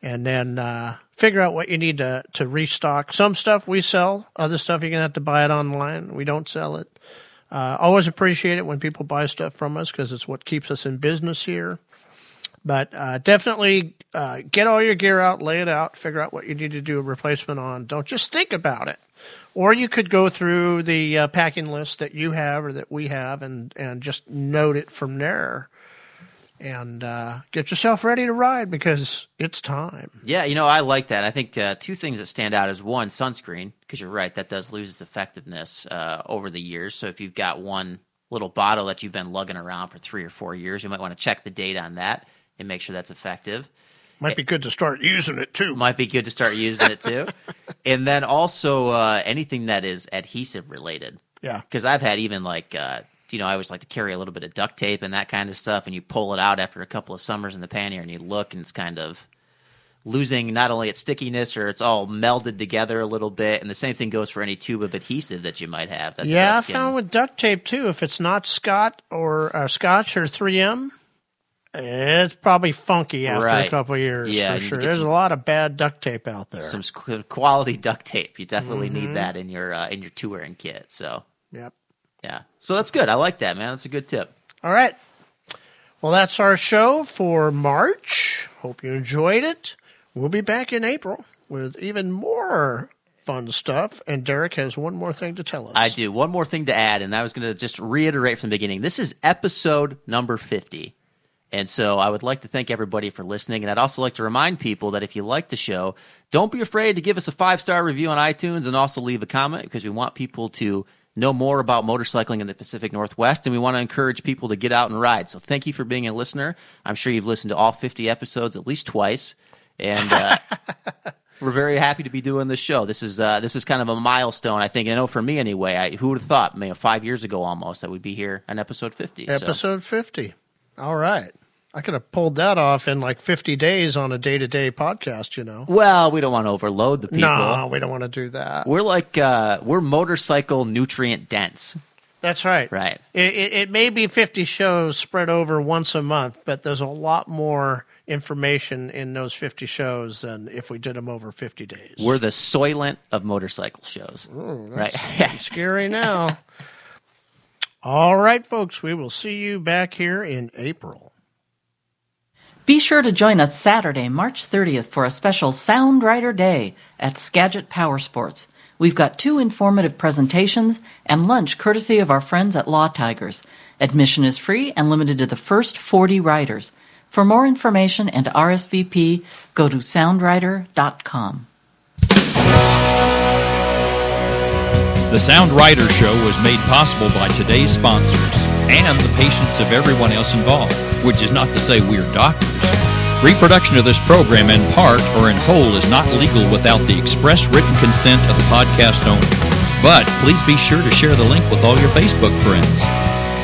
and then uh, figure out what you need to, to restock. Some stuff we sell, other stuff you're going to have to buy it online. We don't sell it. Uh, always appreciate it when people buy stuff from us because it's what keeps us in business here. But uh, definitely uh, get all your gear out, lay it out, figure out what you need to do a replacement on. Don't just think about it. Or you could go through the uh, packing list that you have or that we have and, and just note it from there and uh, get yourself ready to ride because it's time. Yeah, you know, I like that. I think uh, two things that stand out is one, sunscreen, because you're right, that does lose its effectiveness uh, over the years. So if you've got one little bottle that you've been lugging around for three or four years, you might want to check the date on that and make sure that's effective. Might be good to start using it too. Might be good to start using it too. and then also uh, anything that is adhesive related. Yeah. Because I've had even like, uh, you know, I always like to carry a little bit of duct tape and that kind of stuff, and you pull it out after a couple of summers in the pannier, and you look, and it's kind of losing not only its stickiness or it's all melded together a little bit. And the same thing goes for any tube of adhesive that you might have. That yeah, I found with duct tape too. If it's not Scott or uh, Scotch or 3M, it's probably funky after a couple of years Yeah, for sure. There's some- a lot of bad duct tape out there. some qu- quality duct tape. You definitely Mhm. need that in your uh, in your touring kit. So Yep. Yeah, so that's good. I like that, man. That's a good tip. All right. Well, that's our show for March. Hope you enjoyed it. We'll be back in April with even more fun stuff. And Derek has one more thing to tell us. I do. One more thing to add, and I was going to just reiterate from the beginning. This is episode number 50. And so I would like to thank everybody for listening. And I'd also like to remind people that if you like the show, don't be afraid to give us a five star review on iTunes and also leave a comment because we want people to know more about motorcycling in the Pacific Northwest and we want to encourage people to get out and ride. So thank you for being a listener. I'm sure you've listened to all 50 episodes at least twice. And uh, we're very happy to be doing this show. This is uh, this is kind of a milestone, I think. I know for me anyway. I, who would have thought, you know, five years ago almost, that we'd be here on episode 50. so- Episode 50. All right. I could have pulled that off in like 50 days on a day to day podcast, you know. Well, we don't want to overload the people. No, we don't want to do that. We're like uh, we're motorcycle nutrient dense. That's right. Right. It, it, it may be 50 shows spread over once a month, but there's a lot more information in those 50 shows than if we did them over 50 days. We're the Soylent of motorcycle shows. right. Scary now. All right, folks, we will see you back here in April. Be sure to join us Saturday, March 30th for a special SoundRider Day at Skagit Power Sports. We've got two informative presentations and lunch courtesy of our friends at Law Tigers. Admission is free and limited to the first 40 riders. For more information and RSVP, go to soundrider.com. The SoundRider Show was made possible by today's sponsors and the patience of everyone else involved, which is not to say we're doctors. Reproduction of this program in part or in whole is not legal without the express written consent of the podcast owner. But please be sure to share the link with all your Facebook friends.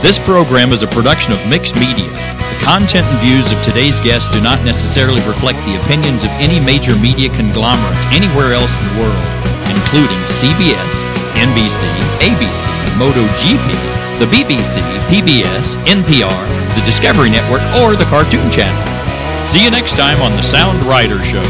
This program is a production of Mixed Media. The content and views of today's guests do not necessarily reflect the opinions of any major media conglomerate anywhere else in the world, including CBS, NBC, ABC, MotoGP, the BBC, PBS, NPR, the Discovery Network, or the Cartoon Channel. See you next time on The SoundRider Show.